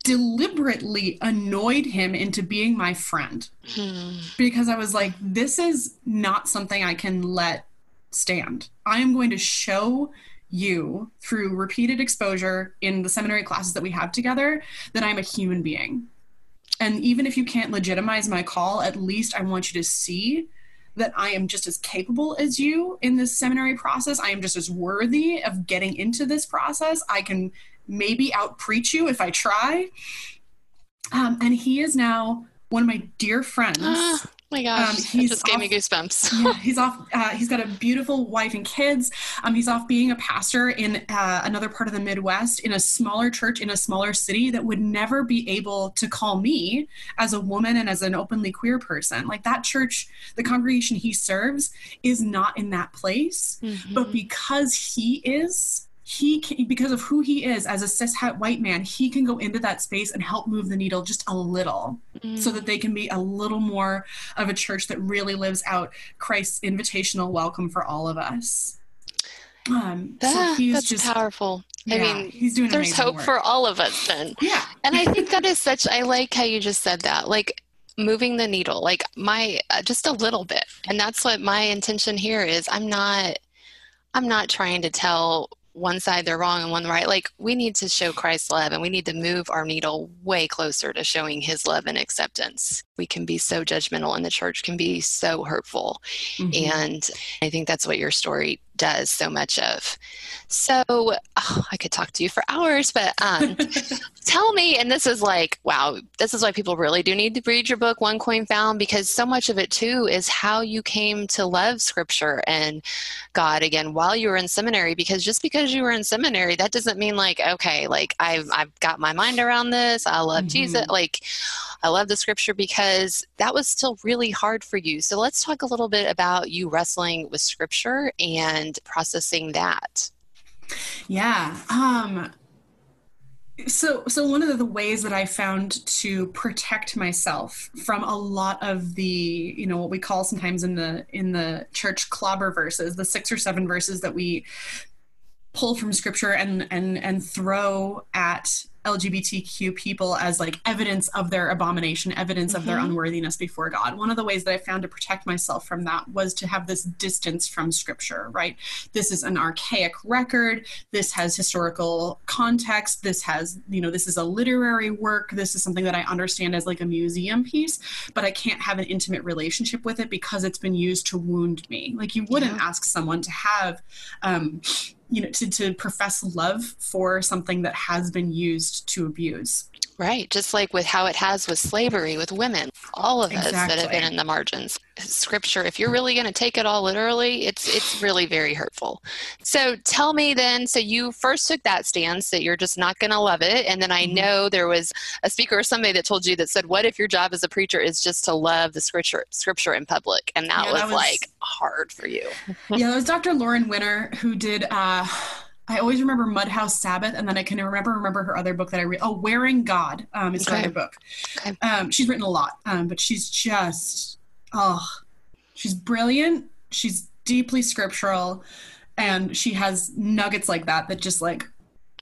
deliberately annoyed him into being my friend hmm. because I was like, this is not something I can let stand. I am going to show you through repeated exposure in the seminary classes that we have together that I'm a human being. And even if you can't legitimize my call, at least I want you to see that I am just as capable as you in this seminary process. I am just as worthy of getting into this process. I can maybe out preach you if I try. Um, and he is now one of my dear friends. Oh my gosh, um, he just gave off, me goosebumps. yeah, he's off. Uh, he's got a beautiful wife and kids. Um, he's off being a pastor in uh, another part of the Midwest in a smaller church in a smaller city that would never be able to call me as a woman and as an openly queer person. Like that church, the congregation he serves is not in that place, mm-hmm. but because he is he can, because of who he is as a cis het white man, he can go into that space and help move the needle just a little mm. so that they can be a little more of a church that really lives out Christ's invitational welcome for all of us. Um, that, so he's that's just powerful. Yeah, I mean, he's doing there's hope work. for all of us then. Yeah. and I think that is such, I like how you just said that. Like, moving the needle like my uh, just a little bit and that's what my intention here is i'm not i'm not trying to tell one side they're wrong and one right. Like we need to show Christ's love and we need to move our needle way closer to showing his love and acceptance. We can be so judgmental and the church can be so hurtful. Mm-hmm. And I think that's what your story does so much of. So oh, I could talk to you for hours, but um, tell me, and this is like, wow, this is why people really do need to read your book, One Coin Found, because so much of it too is how you came to love scripture and God again while you were in seminary. Because just because you were in seminary, that doesn't mean like, okay, like I've, I've got my mind around this. I love mm-hmm. Jesus. Like, I love the scripture because that was still really hard for you. So let's talk a little bit about you wrestling with scripture and processing that. Yeah. Um, so so one of the ways that i found to protect myself from a lot of the you know what we call sometimes in the in the church clobber verses the six or seven verses that we pull from scripture and and and throw at LGBTQ people as like evidence of their abomination, evidence mm-hmm. of their mm-hmm. unworthiness before God. One of the ways that I found to protect myself from that was to have this distance from scripture, right? This is an archaic record. This has historical context. This has, you know, this is a literary work. This is something that I understand as like a museum piece, but I can't have an intimate relationship with it because it's been used to wound me. Like you wouldn't yeah. ask someone to have, um, you know to, to profess love for something that has been used to abuse Right, just like with how it has with slavery, with women, all of exactly. us that have been in the margins. Scripture, if you're really going to take it all literally, it's it's really very hurtful. So tell me then, so you first took that stance that you're just not going to love it, and then I mm-hmm. know there was a speaker or somebody that told you that said, "What if your job as a preacher is just to love the scripture scripture in public?" And that, yeah, was, that was like hard for you. yeah, it was Dr. Lauren Winner who did. Uh, I always remember Mudhouse Sabbath, and then I can remember remember her other book that I read. Oh, Wearing God um, is okay. her other book. Okay. Um, she's written a lot, um, but she's just oh, she's brilliant. She's deeply scriptural, and she has nuggets like that that just like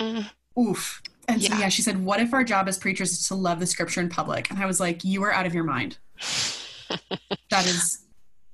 mm. oof. And so, Yeah. yeah, she said, What if our job as preachers is to love the scripture in public? And I was like, You are out of your mind. that is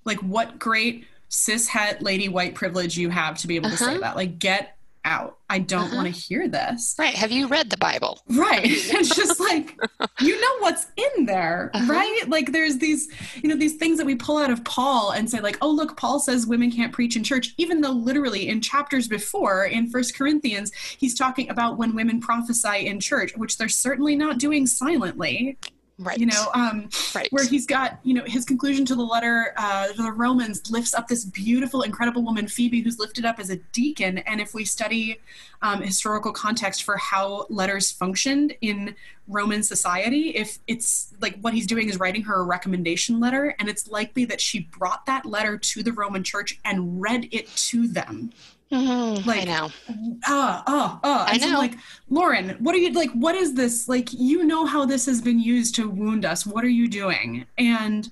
like what great cis het lady white privilege you have to be able to say Uh-huh. that. Like, get out. I don't Uh-huh. want to hear this. Right. Have you read the Bible? Right. It's just like, you know what's in there, Uh-huh. right? Like there's these, you know, these things that we pull out of Paul and say, like, oh, look, Paul says women can't preach in church, even though literally in chapters before in First Corinthians, he's talking about when women prophesy in church, which they're certainly not doing silently. Right. You know, um, right. where he's got you know his conclusion to the letter uh, to the romans lifts up this beautiful incredible woman phoebe who's lifted up as a deacon and if we study um, historical context for how letters functioned in roman society if it's like what he's doing is writing her a recommendation letter and it's likely that she brought that letter to the roman church and read it to them I like- know. Oh, ah, ah. I And know. like, Lauren, what are you like? What is this? Like, you know how this has been used to wound us. What are you doing? And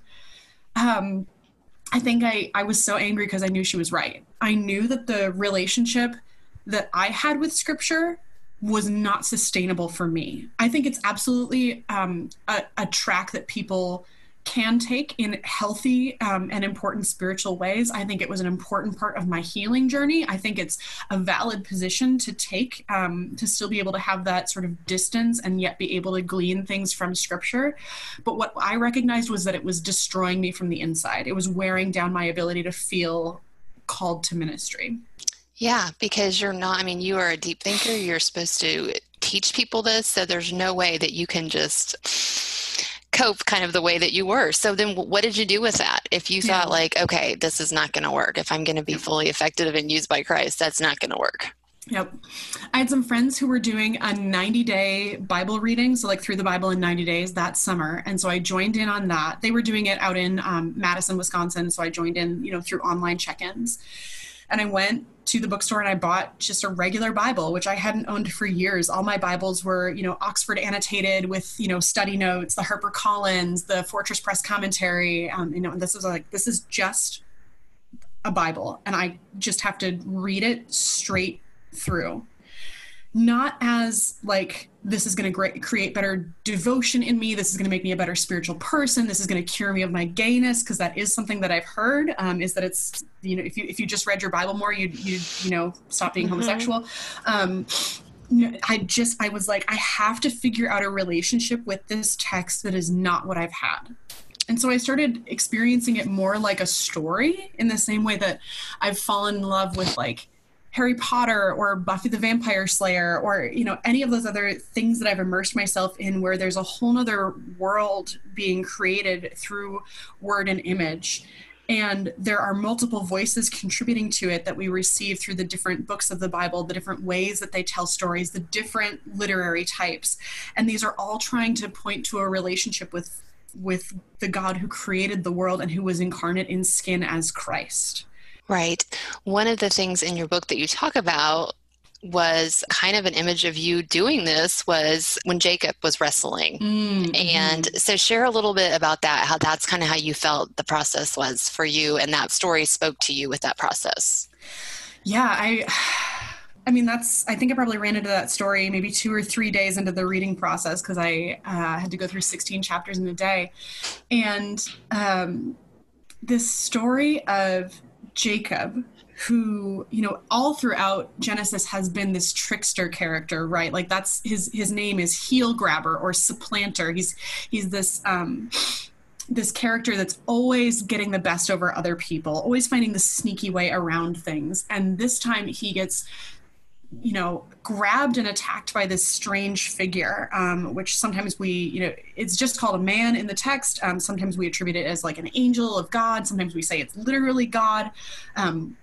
um, I think I I was so angry because I knew she was right. I knew that the relationship that I had with Scripture was not sustainable for me. I think it's absolutely um, a, a track that people can take in healthy um, and important spiritual ways. I think it was an important part of my healing journey. I think it's a valid position to take um, to still be able to have that sort of distance and yet be able to glean things from scripture. But what I recognized was that it was destroying me from the inside, it was wearing down my ability to feel called to ministry. Yeah, because you're not, I mean, you are a deep thinker. You're supposed to teach people this. So there's no way that you can just cope kind of the way that you were. So then what did you do with that? If you thought, like, okay, this is not going to work. If I'm going to be fully effective and used by Christ, that's not going to work. Yep. I had some friends who were doing a 90 day Bible reading, so like through the Bible in 90 days that summer. And so I joined in on that. They were doing it out in um, Madison, Wisconsin. So I joined in, you know, through online check ins. And I went to the bookstore and I bought just a regular Bible, which I hadn't owned for years. All my Bibles were, you know, Oxford annotated with, you know, study notes, the Harper Collins, the Fortress Press commentary. Um, you know, and this was like, this is just a Bible, and I just have to read it straight through. Not as like this is going to create better devotion in me. This is going to make me a better spiritual person. This is going to cure me of my gayness because that is something that I've heard. Um, is that it's you know if you if you just read your Bible more, you you you know stop being Mhm. homosexual. Um, I just I was like I have to figure out a relationship with this text that is not what I've had. And so I started experiencing it more like a story in the same way that I've fallen in love with like Harry Potter or Buffy the Vampire Slayer or you know any of those other things that I've immersed myself in where there's a whole nother world being created through word and image and there are multiple voices contributing to it that we receive through the different books of the Bible, the different ways that they tell stories, the different literary types. And these are all trying to point to a relationship with with the God who created the world and who was incarnate in skin as Christ. Right. One of the things in your book that you talk about was kind of an image of you doing this was when Jacob was wrestling. Mm-hmm. And so share a little bit about that, how that's kind of how you felt the process was for you and that story spoke to you with that process. Yeah, I I mean that's I think I probably ran into that story maybe 2 or 3 days into the reading process cuz I uh, had to go through 16 chapters in a day. And um this story of Jacob who you know all throughout genesis has been this trickster character right? Like that's his his name is heel grabber or supplanter. He's he's this um this character that's always getting the best over other people always finding the sneaky way around things. And this time he gets you know grabbed and attacked by this strange figure um, which sometimes we you know it's just called a man in the text um, sometimes we attribute it as like an angel of god sometimes we say it's literally god um,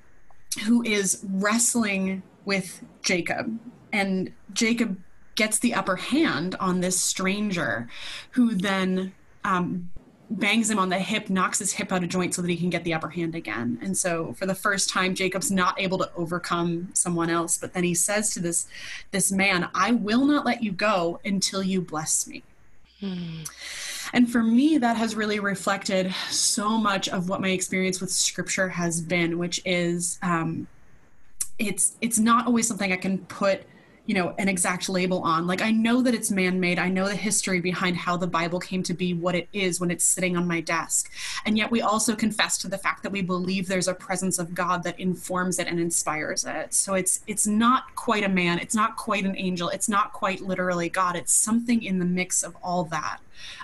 who is wrestling with Jacob. And Jacob gets the upper hand on this stranger who then um, bangs him on the hip, knocks his hip out of joint so that he can get the upper hand again. And so for the first time, Jacob's not able to overcome someone else. But then he says to this, this man, I will not let you go until you bless me. Hmm. And for me, that has really reflected so much of what my experience with scripture has been, which is um, it's it's not always something I can put you know an exact label on. Like i know that it's man-made. I know the history behind how the bible came to be what it is when it's sitting on my desk. And yet we also confess to the fact that we believe there's a presence of god that informs it and inspires it. So it's it's not quite a man. It's not quite an angel. It's not quite literally god. It's something in the mix of all that.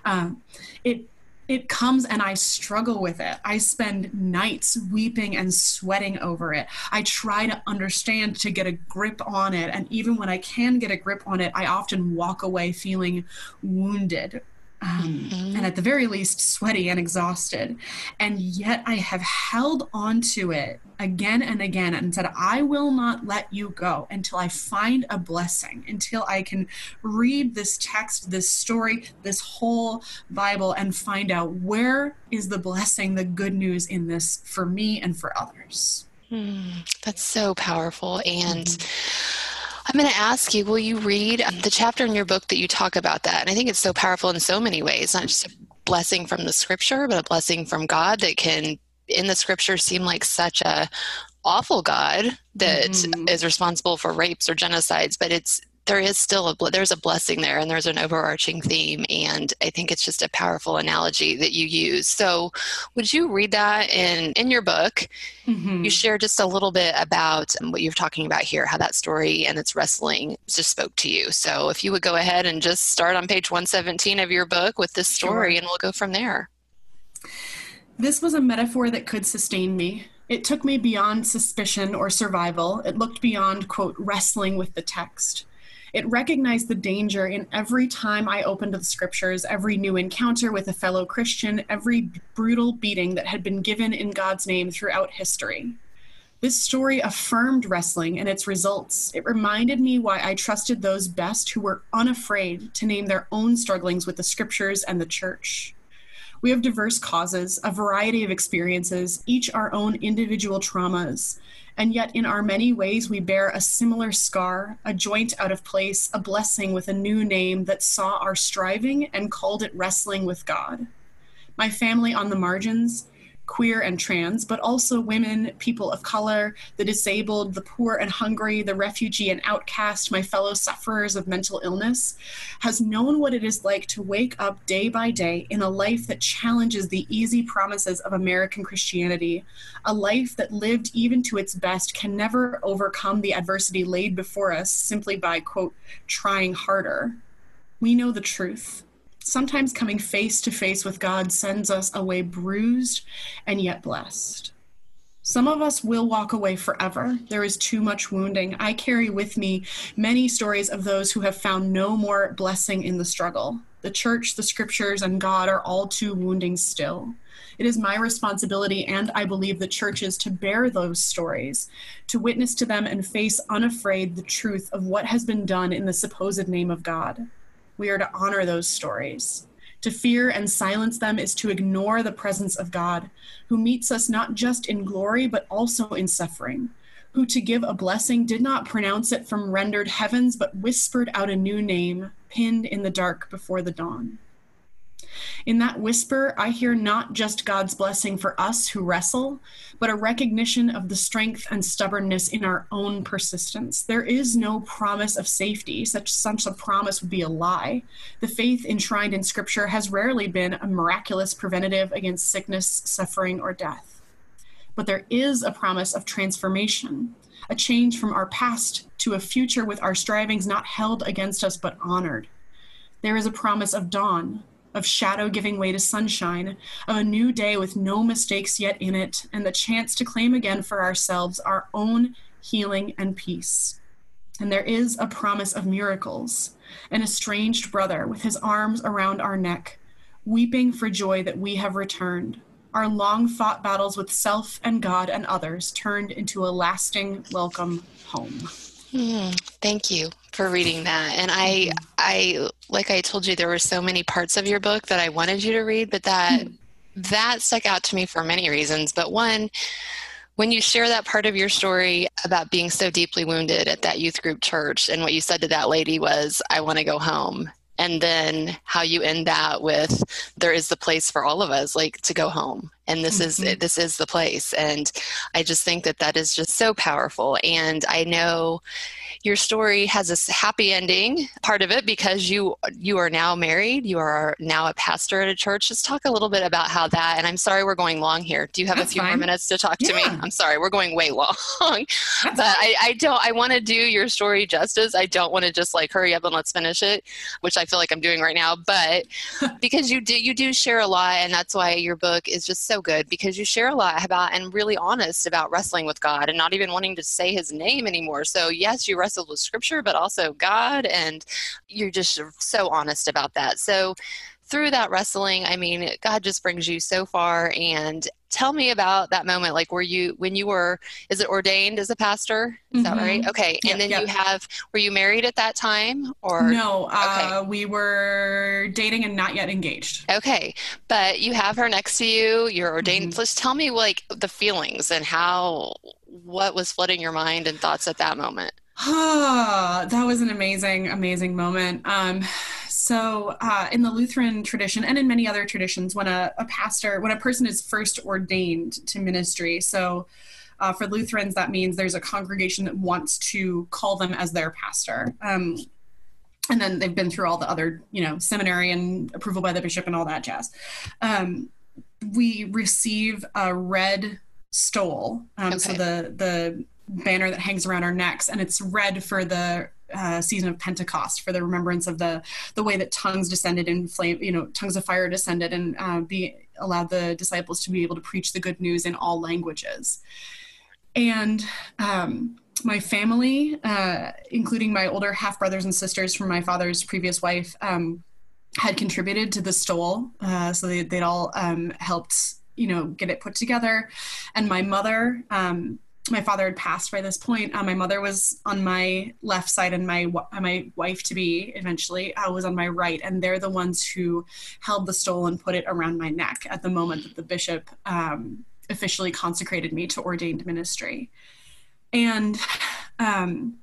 Um, it it comes and I struggle with it. I spend nights weeping and sweating over it. I try to understand to get a grip on it. And even when I can get a grip on it, I often walk away feeling wounded um, mm-hmm. and at the very least sweaty and exhausted. And yet I have held on to it again and again and said, I will not let you go until I find a blessing, until I can read this text, this story, this whole Bible, and find out where is the blessing, the good news in this for me and for others. Mm, that's so powerful. And mm-hmm I'm going to ask you will you read um, the chapter in your book that you talk about that? And I think it's so powerful in so many ways, not just a blessing from the scripture, but a blessing from God that can, in the scripture, seem like such a awful God that mm-hmm. is responsible for rapes or genocides, but it's there is still a there's a blessing there and there's an overarching theme and i think it's just a powerful analogy that you use so would you read that in in your book mm-hmm. you share just a little bit about what you're talking about here how that story and its wrestling just spoke to you so if you would go ahead and just start on page 117 of your book with this story sure. and we'll go from there this was a metaphor that could sustain me it took me beyond suspicion or survival. It looked beyond, quote, wrestling with the text. It recognized the danger in every time I opened the scriptures, every new encounter with a fellow Christian, every brutal beating that had been given in God's name throughout history. This story affirmed wrestling and its results. It reminded me why I trusted those best who were unafraid to name their own strugglings with the scriptures and the church. We have diverse causes, a variety of experiences, each our own individual traumas. And yet, in our many ways, we bear a similar scar, a joint out of place, a blessing with a new name that saw our striving and called it wrestling with God. My family on the margins, queer and trans, but also women, people of color, the disabled, the poor and hungry, the refugee and outcast, my fellow sufferers of mental illness, has known what it is like to wake up day by day in a life that challenges the easy promises of American Christianity. A life that lived even to its best can never overcome the adversity laid before us simply by, quote, trying harder. We know the truth sometimes coming face to face with God sends us away bruised and yet blessed. Some of us will walk away forever. There is too much wounding. I carry with me many stories of those who have found no more blessing in the struggle. The church, the scriptures, and God are all too wounding still. It is my responsibility, and I believe the churches, to bear those stories, to witness to them and face unafraid the truth of what has been done in the supposed name of God we are to honor those stories. To fear and silence them is to ignore the presence of God, who meets us not just in glory, but also in suffering, who to give a blessing did not pronounce it from rendered heavens, but whispered out a new name, pinned in the dark before the dawn. In that whisper, I hear not just God's blessing for us who wrestle, but a recognition of the strength and stubbornness in our own persistence. There is no promise of safety. Such, such a promise would be a lie. The faith enshrined in Scripture has rarely been a miraculous preventative against sickness, suffering, or death. But there is a promise of transformation, a change from our past to a future with our strivings not held against us but honored. There is a promise of dawn, of shadow giving way to sunshine, of a new day with no mistakes yet in it, and the chance to claim again for ourselves our own healing and peace. And there is a promise of miracles, an estranged brother with his arms around our neck, weeping for joy that we have returned, our long fought battles with self and God and others turned into a lasting welcome home. Mm, thank you for reading that. And I, mm-hmm. I, like I told you, there were so many parts of your book that I wanted you to read, but that mm. that stuck out to me for many reasons. But one, when you share that part of your story about being so deeply wounded at that youth group church, and what you said to that lady was, "I want to go home." And then how you end that with, there is the place for all of us, like to go home and this mm-hmm. is this is the place and i just think that that is just so powerful and i know your story has a happy ending part of it because you you are now married you are now a pastor at a church just talk a little bit about how that and i'm sorry we're going long here do you have That's a few fine. more minutes to talk yeah. to me i'm sorry we're going way long but I, I don't i want to do your story justice i don't want to just like hurry up and let's finish it which i feel like i'm doing right now but because you do you do share a lot and that's why your book is just so good because you share a lot about and really honest about wrestling with god and not even wanting to say his name anymore so yes you wrestled with scripture but also god and you're just so honest about that so through that wrestling, I mean, God just brings you so far. And tell me about that moment. Like, were you, when you were, is it ordained as a pastor? Is mm-hmm. that right? Mm-hmm. Okay. Yep, and then yep. you have, were you married at that time or? No, uh, okay. we were dating and not yet engaged. Okay. But you have her next to you, you're ordained. Mm-hmm. Just tell me like the feelings and how, what was flooding your mind and thoughts at that moment? Ah, that was an amazing, amazing moment. Um, so, uh, in the Lutheran tradition and in many other traditions, when a, a pastor, when a person is first ordained to ministry, so uh, for Lutherans, that means there's a congregation that wants to call them as their pastor. Um, and then they've been through all the other, you know, seminary and approval by the bishop and all that jazz. Um, we receive a red stole. Um, okay. So the the banner that hangs around our necks, and it's red for the uh, season of Pentecost for the remembrance of the the way that tongues descended in flame, you know, tongues of fire descended and uh, be allowed the disciples to be able to preach the good news in all languages. And um, my family, uh, including my older half brothers and sisters from my father's previous wife, um, had contributed to the stole. Uh, so they, would all um, helped, you know, get it put together. And my mother, um, my father had passed by this point. Uh, my mother was on my left side, and my my wife to be eventually uh, was on my right, and they're the ones who held the stole and put it around my neck at the moment that the bishop um, officially consecrated me to ordained ministry. And um,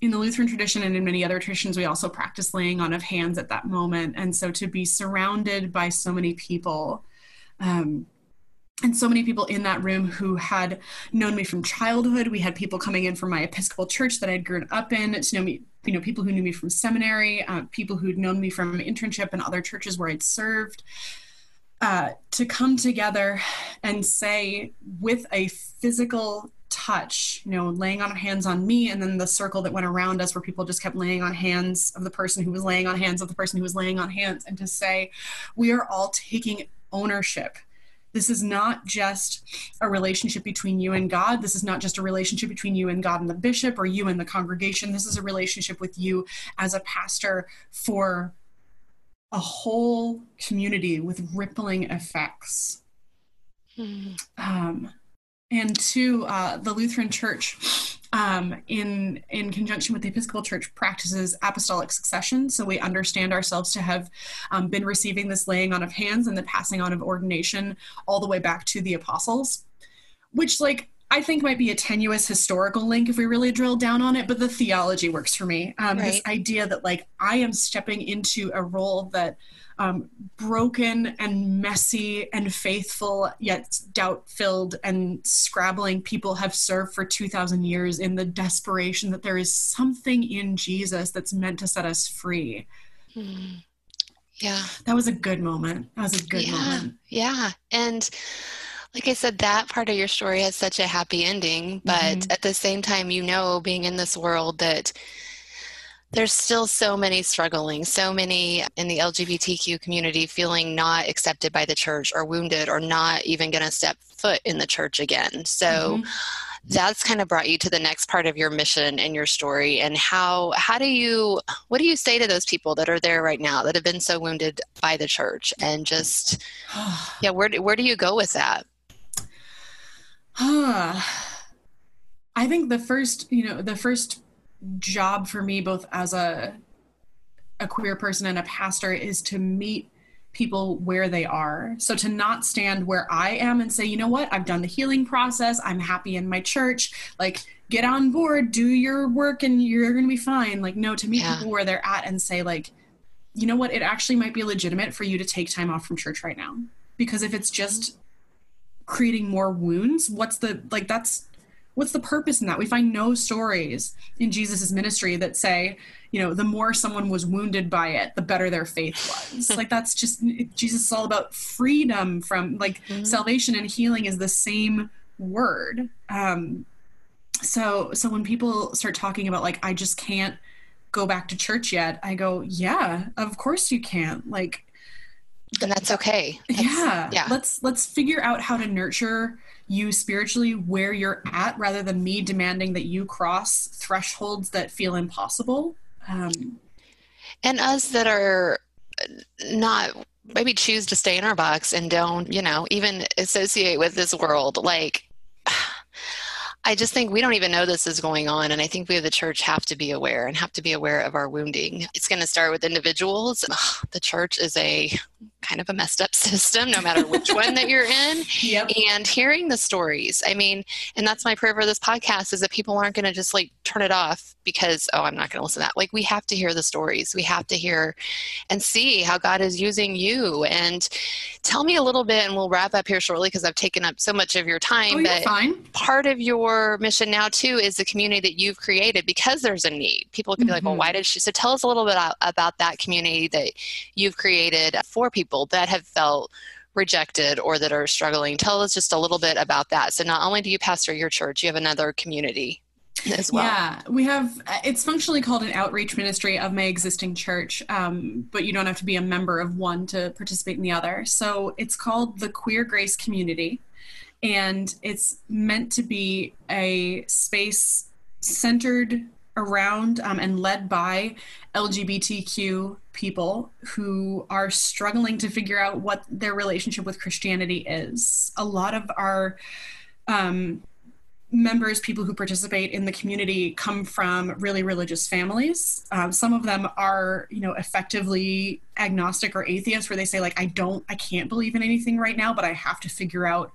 in the Lutheran tradition and in many other traditions, we also practice laying on of hands at that moment. And so to be surrounded by so many people. Um, and so many people in that room who had known me from childhood. We had people coming in from my Episcopal church that I'd grown up in to know me, you know, people who knew me from seminary, uh, people who'd known me from internship and other churches where I'd served. Uh, to come together and say with a physical touch, you know, laying on hands on me, and then the circle that went around us where people just kept laying on hands of the person who was laying on hands of the person who was laying on hands, and to say, we are all taking ownership this is not just a relationship between you and God. This is not just a relationship between you and God and the bishop or you and the congregation. This is a relationship with you as a pastor for a whole community with rippling effects. Mm. Um, and to uh, the Lutheran Church, um, in in conjunction with the Episcopal Church, practices apostolic succession. So we understand ourselves to have um, been receiving this laying on of hands and the passing on of ordination all the way back to the apostles, which like I think might be a tenuous historical link if we really drill down on it, but the theology works for me. Um, right. This idea that like I am stepping into a role that um, broken and messy and faithful, yet doubt filled and scrabbling people have served for 2,000 years in the desperation that there is something in Jesus that's meant to set us free. Hmm. Yeah. That was a good moment. That was a good yeah. moment. Yeah. And like I said, that part of your story has such a happy ending, but mm-hmm. at the same time, you know, being in this world that there's still so many struggling, so many in the LGBTQ community feeling not accepted by the church or wounded or not even going to step foot in the church again. So mm-hmm. that's kind of brought you to the next part of your mission and your story and how how do you what do you say to those people that are there right now that have been so wounded by the church and just yeah, where where do you go with that? I think the first, you know, the first job for me, both as a a queer person and a pastor, is to meet people where they are. So to not stand where I am and say, you know what, I've done the healing process, I'm happy in my church, like get on board, do your work and you're going to be fine. Like no, to meet yeah. people where they're at and say like, you know what, it actually might be legitimate for you to take time off from church right now. Because if it's just mm-hmm. creating more wounds what's the like that's what's the purpose in that? We find no stories in jesus' ministry that say you know the more someone was wounded by it the better their faith was. Like that's just jesus is all about freedom from like mm-hmm. salvation and healing is the same word. Um so so when people start talking about like i just can't go back to church yet i go yeah of course you can't. Like and that's okay. That's, yeah. yeah. Let's let's figure out how to nurture you spiritually where you're at rather than me demanding that you cross thresholds that feel impossible um, and us that are not maybe choose to stay in our box and don't you know even associate with this world like I just think we don't even know this is going on. And I think we, the church, have to be aware and have to be aware of our wounding. It's going to start with individuals. Ugh, the church is a kind of a messed up system, no matter which one that you're in. Yep. And hearing the stories, I mean, and that's my prayer for this podcast is that people aren't going to just like turn it off because, oh, I'm not going to listen to that. Like, we have to hear the stories. We have to hear and see how God is using you. And tell me a little bit, and we'll wrap up here shortly because I've taken up so much of your time. Oh, but fine. part of your mission now, too, is the community that you've created because there's a need. People can be mm-hmm. like, well, why did she? So tell us a little bit about that community that you've created for people people that have felt rejected or that are struggling. Tell us just a little bit about that. So, not only do you pastor your church, you have another community as well. Yeah, we have, it's functionally called an outreach ministry of my existing church, um, but you don't have to be a member of one to participate in the other. So, it's called the Queer Grace Community, and it's meant to be a space centered around um, and led by LGBTQ people who are struggling to figure out what their relationship with Christianity is. A lot of our um, members, people who participate in the community, come from really religious families. Um, some of them are, you know, effectively agnostic or atheist, where they say, like, I don't, I can't believe in anything right now, but I have to figure out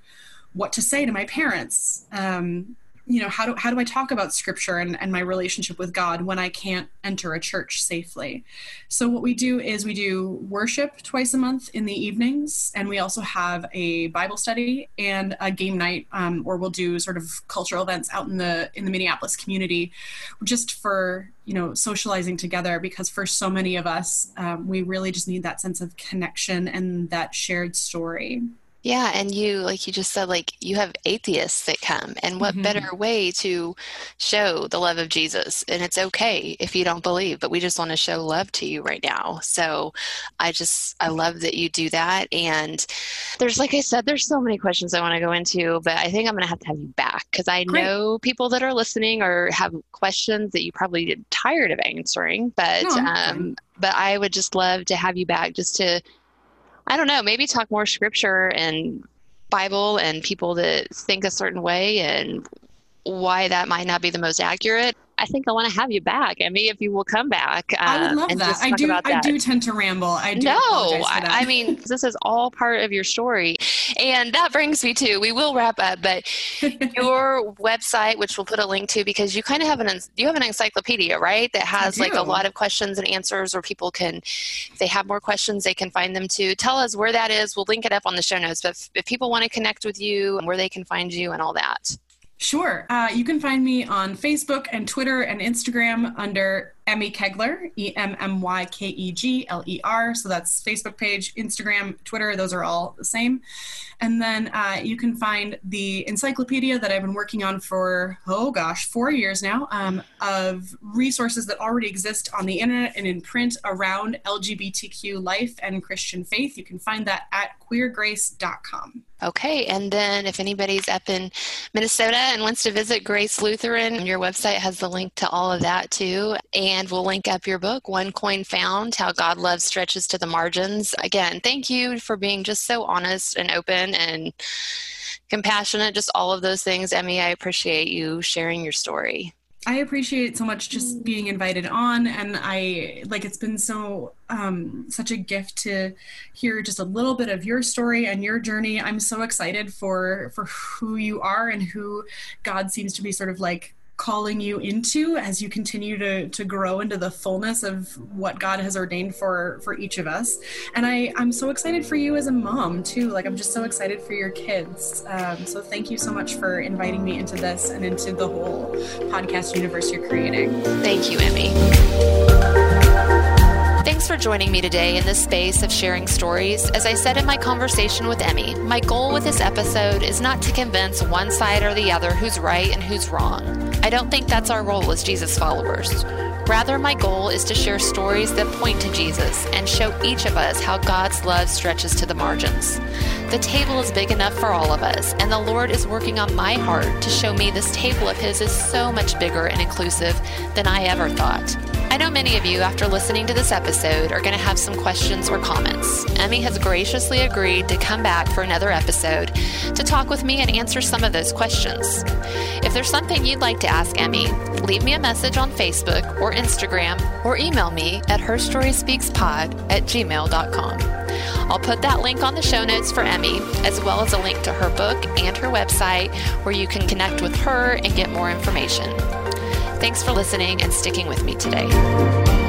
what to say to my parents. Um, you know how do how do I talk about scripture and, and my relationship with God when I can't enter a church safely? So what we do is we do worship twice a month in the evenings, and we also have a Bible study and a game night, um, or we'll do sort of cultural events out in the in the Minneapolis community, just for you know socializing together. Because for so many of us, um, we really just need that sense of connection and that shared story. Yeah, and you, like you just said, like you have atheists that come, and what mm-hmm. better way to show the love of Jesus? And it's okay if you don't believe, but we just want to show love to you right now. So I just, I love that you do that. And there's, like I said, there's so many questions I want to go into, but I think I'm going to have to have you back because I Great. know people that are listening or have questions that you probably tired of answering, but, no, um, but I would just love to have you back just to I don't know, maybe talk more scripture and Bible and people that think a certain way and why that might not be the most accurate. I think I want to have you back. I mean, if you will come back. Uh, I would love that. I do. That. I do tend to ramble. I do. No, I, mean, this is all part of your story, and that brings me to. We will wrap up, but your website, which we'll put a link to, because you kind of have an you have an encyclopedia, right? That has like a lot of questions and answers, where people can, if they have more questions, they can find them to. Tell us where that is. We'll link it up on the show notes. But if, if people want to connect with you and where they can find you and all that. Sure. Uh, you can find me on Facebook and Twitter and Instagram under Emmy Kegler, E M M Y K E G L E R. So that's Facebook page, Instagram, Twitter, those are all the same. And then uh, you can find the encyclopedia that I've been working on for, oh gosh, four years now, um, of resources that already exist on the internet and in print around LGBTQ life and Christian faith. You can find that at queergrace.com. Okay, and then if anybody's up in Minnesota and wants to visit Grace Lutheran, your website has the link to all of that too. And and we'll link up your book, One Coin Found How God Love Stretches to the Margins. Again, thank you for being just so honest and open and compassionate, just all of those things. Emmy, I appreciate you sharing your story. I appreciate so much just being invited on and I like it's been so um such a gift to hear just a little bit of your story and your journey. I'm so excited for for who you are and who God seems to be sort of like calling you into as you continue to to grow into the fullness of what God has ordained for for each of us. And I I'm so excited for you as a mom too. Like I'm just so excited for your kids. Um, so thank you so much for inviting me into this and into the whole podcast universe you're creating. Thank you, Emmy. Thanks for joining me today in this space of sharing stories. As I said in my conversation with Emmy, my goal with this episode is not to convince one side or the other who's right and who's wrong. I don't think that's our role as Jesus followers. Rather, my goal is to share stories that point to Jesus and show each of us how God's love stretches to the margins. The table is big enough for all of us, and the Lord is working on my heart to show me this table of His is so much bigger and inclusive than I ever thought. I know many of you, after listening to this episode, are going to have some questions or comments. Emmy has graciously agreed to come back for another episode to talk with me and answer some of those questions. If there's something you'd like to ask Emmy, leave me a message on Facebook or Instagram or email me at herstoryspeakspod at gmail.com. I'll put that link on the show notes for Emmy, as well as a link to her book and her website where you can connect with her and get more information. Thanks for listening and sticking with me today.